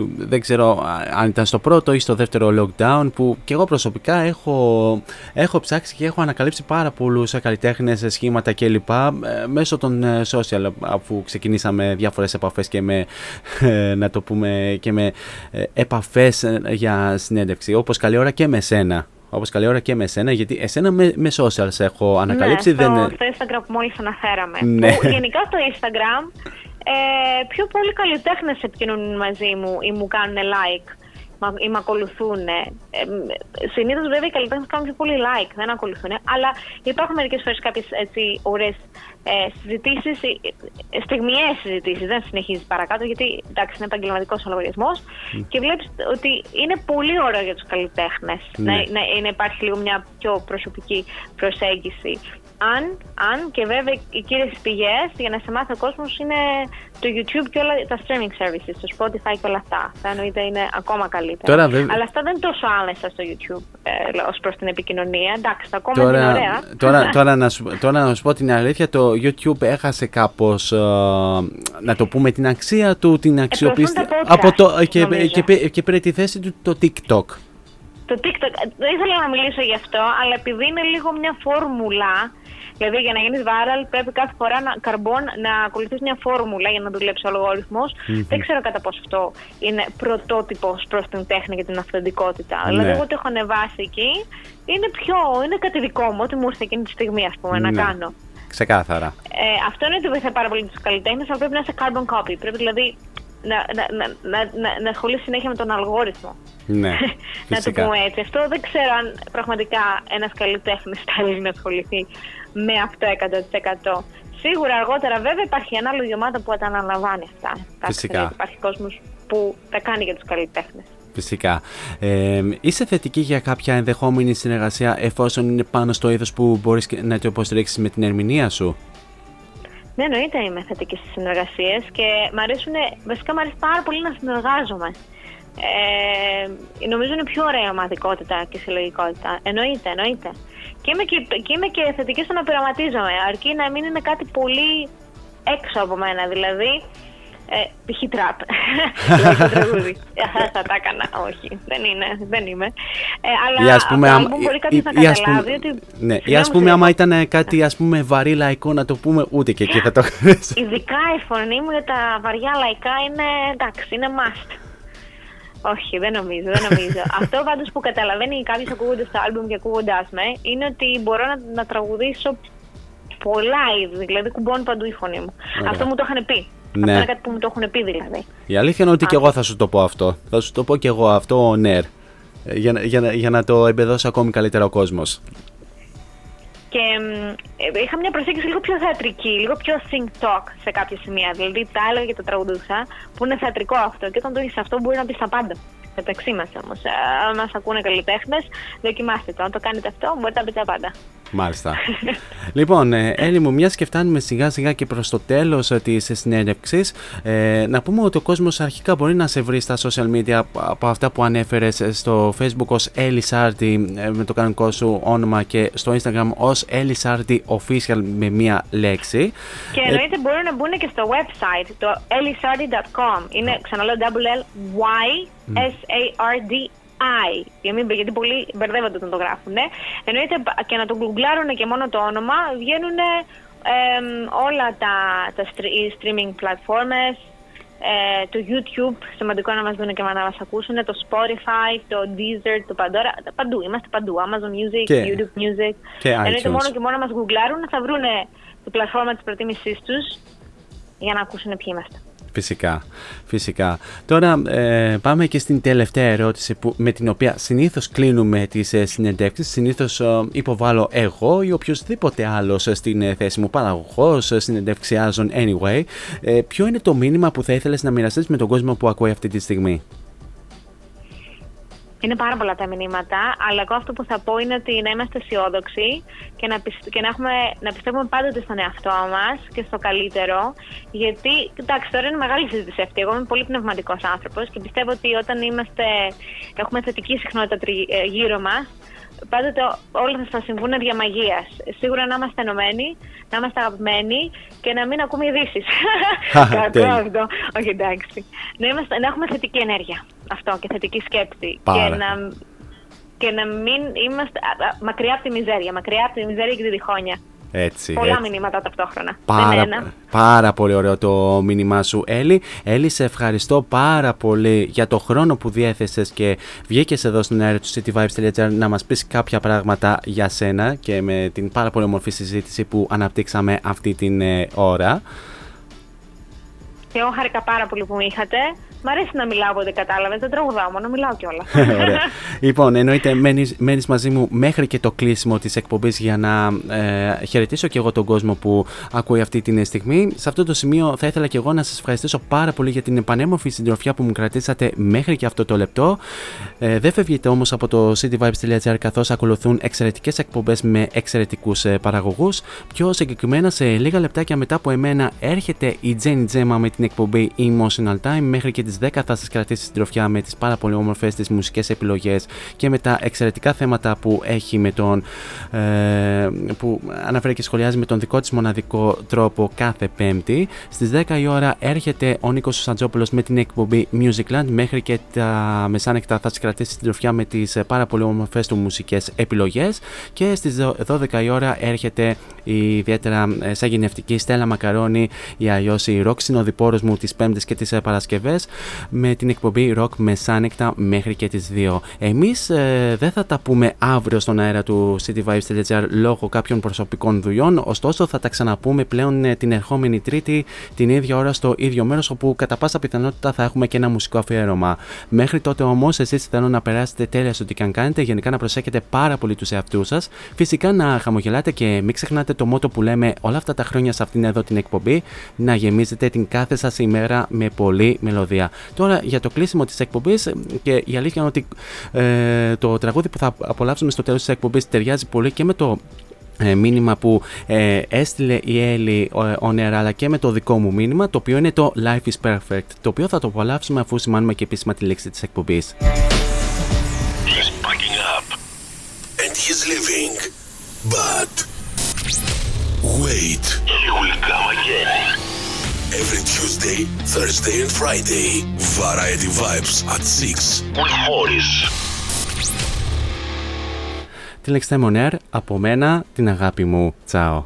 S1: Του, δεν ξέρω α, αν ήταν στο πρώτο ή στο δεύτερο lockdown που και εγώ προσωπικά έχω, έχω ψάξει και έχω ανακαλύψει πάρα πολλούς καλλιτέχνες, σχήματα κλπ. ε, μέσω των ε, social αφού ξεκινήσαμε διάφορες επαφές και με, ε, να το πούμε, και με ε, επαφές ε, για συνέντευξη όπως καλή ώρα και με σένα. Όπως καλή ώρα και με σένα, γιατί εσένα με, με social σε έχω ανακαλύψει.
S11: ναι, στο,
S1: δεν...
S11: στο Instagram που μόλις αναφέραμε.
S1: Ναι.
S11: Που γενικά στο Instagram ε, πιο πολλοί καλλιτέχνες επικοινωνούν μαζί μου ή μου κάνουν like μα- ή με ακολουθούν. Ε, Συνήθως βέβαια οι καλλιτέχνες κάνουν πιο πολύ like, δεν ακολουθούν. Αλλά υπάρχουν μερικές φορές κάποιες ωραίες ε, συζητήσεις, στιγμιαίε συζητήσεις. Δεν συνεχίζεις παρακάτω γιατί εντάξει είναι επαγγελματικός ο λογαριασμός και βλέπεις ότι είναι πολύ ωραίο για τους καλλιτέχνες
S1: Ναι.
S11: να, να, να υπάρχει λίγο μια πιο προσωπική προσέγγιση. Αν, αν και βέβαια οι κύριες πηγές για να σε μάθει ο κόσμος είναι το YouTube και όλα τα streaming services, το Spotify και όλα αυτά. Θα εννοείται είναι ακόμα καλύτερα.
S1: Τώρα, βέβαια-
S11: Αλλά αυτά δεν είναι τόσο άμεσα στο YouTube ε, ως προς την επικοινωνία. Εντάξει, τα ακόμα είναι
S1: Τώρα,
S11: ωραία.
S1: τώρα, τώρα, να σου, τώρα να σου πω την αλήθεια, το YouTube έχασε κάπως, ε, να το πούμε, την αξία του, την αξιοπιστία.
S11: τα podcast,
S1: από το, και,
S11: νομίζω.
S1: και, και, και πήρε τη θέση του το TikTok.
S11: Το TikTok, ε, δεν ήθελα να μιλήσω γι' αυτό, αλλά επειδή είναι λίγο μια φόρμουλα, δηλαδή για να γίνεις viral πρέπει κάθε φορά να, καρμπών, να ακολουθείς μια φόρμουλα για να δουλέψει ο αλγόριθμος.
S1: Μμμ.
S11: Δεν ξέρω κατά πόσο αυτό είναι πρωτότυπος προς την τέχνη και την αυθεντικότητα.
S1: Ναι.
S11: Δηλαδή εγώ το έχω ανεβάσει εκεί, είναι πιο, είναι κάτι δικό μου, ό,τι μου ήρθε εκείνη τη στιγμή ας πούμε να
S1: Ναι.
S11: κάνω.
S1: Ξεκάθαρα.
S11: Ε, αυτό είναι ότι βοηθάει πάρα πολύ τους καλλιτέχνες, αλλά πρέπει να είσαι carbon copy. Πρέπει δηλαδή να, να, να, να, να, να ασχολείσαι συνέχεια με τον αλγόριθμο.
S1: Ναι,
S11: να το
S1: φυσικά.
S11: πούμε έτσι. Αυτό δεν ξέρω αν πραγματικά ένας καλλιτέχνης θέλει να ασχοληθεί με αυτό 100%. Σίγουρα αργότερα βέβαια υπάρχει ανάλογη ομάδα που τα αναλαμβάνει αυτά. Εντάξει,
S1: Φυσικά.
S11: γιατί Υπάρχει κόσμος που τα κάνει για τους καλλιτέχνες.
S1: Φυσικά. Ε, είσαι θετική για κάποια ενδεχόμενη συνεργασία εφόσον είναι πάνω στο είδος που μπορείς και να το υποστηρίξεις με την ερμηνεία σου;
S11: Ναι, εννοείται είμαι θετική στις συνεργασίες και μ' αρέσουν, βασικά μου αρέσει πάρα πολύ να συνεργάζομαι. Ε, νομίζω είναι πιο ωραία η ομαδικότητα και η συλλογικότητα. Εννοείται, εννοείται. Και είμαι και, και, είμαι και θετική στο να πειραματίζομαι, αρκεί να μην είναι κάτι πολύ έξω από μένα. Δηλαδή, ε, π.χ. τραπ. Λέει το τραγούδι. Αχα, θα τα έκανα. Όχι, δεν είναι, δεν είμαι. Ε, αλλά
S1: Ή ας πούμε,
S11: από το
S1: άμα-
S11: άλμπουμ μπορεί
S1: ή-
S11: κάποιος να
S1: ή ας πούμε-
S11: καταλάβει ότι...
S1: Ναι, ή
S11: Συγγνώμη,
S1: ας πούμε,
S11: συγγνώμη.
S1: άμα ήταν κάτι ας πούμε βαρύ λαϊκό να το πούμε, ούτε και εκεί θα το κάνεις.
S11: Ειδικά η φωνή μου για τα βαριά λαϊκά είναι εντάξει, είναι must. Όχι, δεν νομίζω, δεν νομίζω. Αυτό πάντως που καταλαβαίνει κάποιος ακούγοντα το άλμπουμ και ακούγοντάς με είναι ότι μπορώ να, να τραγουδήσω πολλά είδη. Δηλαδή κουμπώνει παντού η φωνή μου.
S1: Ωραία.
S11: Αυτό μου το είχαν πει. Αυτό είναι κάτι που μου το έχουν πει δηλαδή.
S1: Η αλήθεια είναι ότι και εγώ θα σου το πω αυτό. Θα σου το πω και εγώ αυτό on air. Για, για, για να το εμπεδώσει ακόμη καλύτερα ο κόσμος.
S11: Και ε, είχα μια προσέγγιση λίγο πιο θεατρική, λίγο πιο think talk σε κάποια σημεία. Δηλαδή τα έλεγα και τα τραγουδούσα, που είναι θεατρικό αυτό. Και όταν το έχεις αυτό, μπορεί να πεις τα πάντα. Μεταξύ μας όμως. Αν μας ακούνε καλλιτέχνες, δοκιμάστε το. Αν το κάνετε αυτό, μπορείτε να πείτε τα πάντα.
S1: Μάλιστα. λοιπόν, ε, Έλλη μου, μιας και φτάνουμε σιγά σιγά και προς το τέλος ε, της συνέντευξης, ε, να πούμε ότι ο κόσμος αρχικά μπορεί να σε βρει στα social media από αυτά που ανέφερες ε, στο facebook ως Έλλη Σάρτη με το κανονικό σου όνομα και στο instagram ως Έλλη Σάρτη official με μία λέξη.
S11: Και εννοείται ε, μπορούν να μπουν και στο website, το ellisardi.com. Είναι, ξαναλέω, double L Y S A R D I. Γιατί πολλοί μπερδεύονται όταν το γράφουν. Ναι. Εννοείται και να το γκουγκλάρουν και μόνο το όνομα βγαίνουν όλα τα, τα streaming platforms, ε, το YouTube, σημαντικό να μας δουν και να μας ακούσουν, το Spotify, το Deezer, το Pandora, παντού, είμαστε παντού, Amazon Music,
S1: και,
S11: YouTube Music.
S1: Και
S11: Εννοείται μόνο και μόνο να μας γκουγκλάρουν, θα βρουν την πλατφόρμα της προτίμησής τους για να ακούσουν ποιοι είμαστε.
S1: Φυσικά, φυσικά. Τώρα ε, πάμε και στην τελευταία ερώτηση που, με την οποία συνήθως κλείνουμε τις ε, συνεντεύξεις. Συνήθως ε, υποβάλλω εγώ ή οποιοδήποτε άλλος στην ε, θέση μου παραγωγός, συνεντεύξιάζων anyway. Ε, ποιο είναι το μήνυμα που θα ήθελες να μοιραστείς με τον κόσμο που ακούει αυτή τη στιγμή;
S11: Είναι πάρα πολλά τα μηνύματα, αλλά εγώ αυτό που θα πω είναι ότι να είμαστε αισιόδοξοι και να, και να, έχουμε, να πιστεύουμε πάντοτε στον εαυτό μας και στο καλύτερο. Γιατί, κοιτάξτε, τώρα είναι μεγάλη συζήτηση αυτή. Εγώ είμαι πολύ πνευματικός άνθρωπος και πιστεύω ότι όταν είμαστε, έχουμε θετική συχνότητα ε, γύρω μας, πάντοτε όλα θα συμβούν δια μαγείας. Σίγουρα να είμαστε ενωμένοι, να είμαστε αγαπημένοι και να μην ακούμε ειδήσεις. Κάτι αυτό. Όχι, εντάξει. Να, είμαστε, να έχουμε θετική ενέργεια. Αυτό και θετική σκέψη. Και να, και να μην είμαστε μακριά από τη μιζέρια, μακριά από τη μιζέρια και τη διχόνια.
S1: Έτσι,
S11: Πολλά
S1: έτσι.
S11: μηνύματα ταυτόχρονα.
S1: Πάρα, πάρα πολύ ωραίο το μήνυμά σου, Έλλη. Έλλη, σε ευχαριστώ πάρα πολύ για το χρόνο που διέθεσες και βγήκες εδώ στην αέρα του cityvibes.gr να μας πεις κάποια πράγματα για σένα και με την πάρα πολύ όμορφη συζήτηση που αναπτύξαμε αυτή την ε, ώρα.
S11: Και εγώ χάρηκα πάρα πολύ που με είχατε. Μ' αρέσει να μιλάω όποτε κατάλαβες. Δεν τραγουδάω μόνο, μιλάω κιόλας.
S1: Ωραία. λοιπόν, εννοείται μένεις μαζί μου μέχρι και το κλείσιμο της εκπομπής για να ε, χαιρετήσω και εγώ τον κόσμο που ακούει αυτή τη στιγμή. Σε αυτό το σημείο θα ήθελα και εγώ να σας ευχαριστήσω πάρα πολύ για την πανέμορφη συντροφιά που μου κρατήσατε μέχρι και αυτό το λεπτό. Ε, δεν φεύγετε όμως από το cityvibes.gr καθώς ακολουθούν εξαιρετικές εκπομπές με εξαιρετικούς ε, παραγωγούς. Πιο συγκεκριμένα, σε λίγα λεπτάκια μετά από εμένα έρχεται η Jenny Gemma με την εκπομπή Emotional Time μέχρι και 10 θα σας κρατήσει στην τροφιά με τις πάρα πολύ όμορφες τις μουσικές επιλογές και με τα εξαιρετικά θέματα που έχει με τον. Ε, που αναφέρει και σχολιάζει με τον δικό της μοναδικό τρόπο κάθε Πέμπτη. Στις 10 η ώρα έρχεται ο Νίκος Σαντζόπουλος με την εκπομπή Musicland μέχρι και τα μεσάνεκτα θα σας κρατήσει στην τροφιά με τις πάρα πολύ όμορφες του μουσικές επιλογές. Και στις 12 η ώρα έρχεται η ιδιαίτερα ε, σαν γενευτική Στέλλα Μακαρόνη ή αλλιώ η ροκ συνοδοιπόρο μου τι Πέμπτε και τι Παρασκευές με την εκπομπή Rock Μεσάνεκτα μέχρι και τις 2. Εμείς ε, δεν θα τα πούμε αύριο στον αέρα του cityvibes.gr λόγω κάποιων προσωπικών δουλειών, ωστόσο θα τα ξαναπούμε πλέον ε, την ερχόμενη Τρίτη την ίδια ώρα στο ίδιο μέρος όπου κατά πάσα πιθανότητα θα έχουμε και ένα μουσικό αφιέρωμα. Μέχρι τότε όμως εσείς θέλω να περάσετε τέλεια στο τι καν κάνετε, γενικά να προσέχετε πάρα πολύ τους εαυτούς σας, φυσικά να χαμογελάτε και μην ξεχνάτε το μότο που λέμε όλα αυτά τα χρόνια σε αυτήν εδώ την εκπομπή, να γεμίζετε την κάθε σας ημέρα με πολύ μελωδία. Τώρα για το κλείσιμο της εκπομπής και η αλήθεια είναι ότι ε, το τραγούδι που θα απολαύσουμε στο τέλος της εκπομπής ταιριάζει πολύ και με το ε, μήνυμα που ε, έστειλε η Έλλη ο Νέρα αλλά και με το δικό μου μήνυμα το οποίο είναι το Life is Perfect το οποίο θα το απολαύσουμε αφού σημάνουμε και επίσημα τη λέξη της εκπομπής.
S2: He's packing up. And he's leaving. But wait. He will come again every Tuesday, Thursday and Friday. Variety Vibes at 6 with Morris.
S1: Τη λέξη Μονέρ, από μένα την αγάπη μου. Τσάω.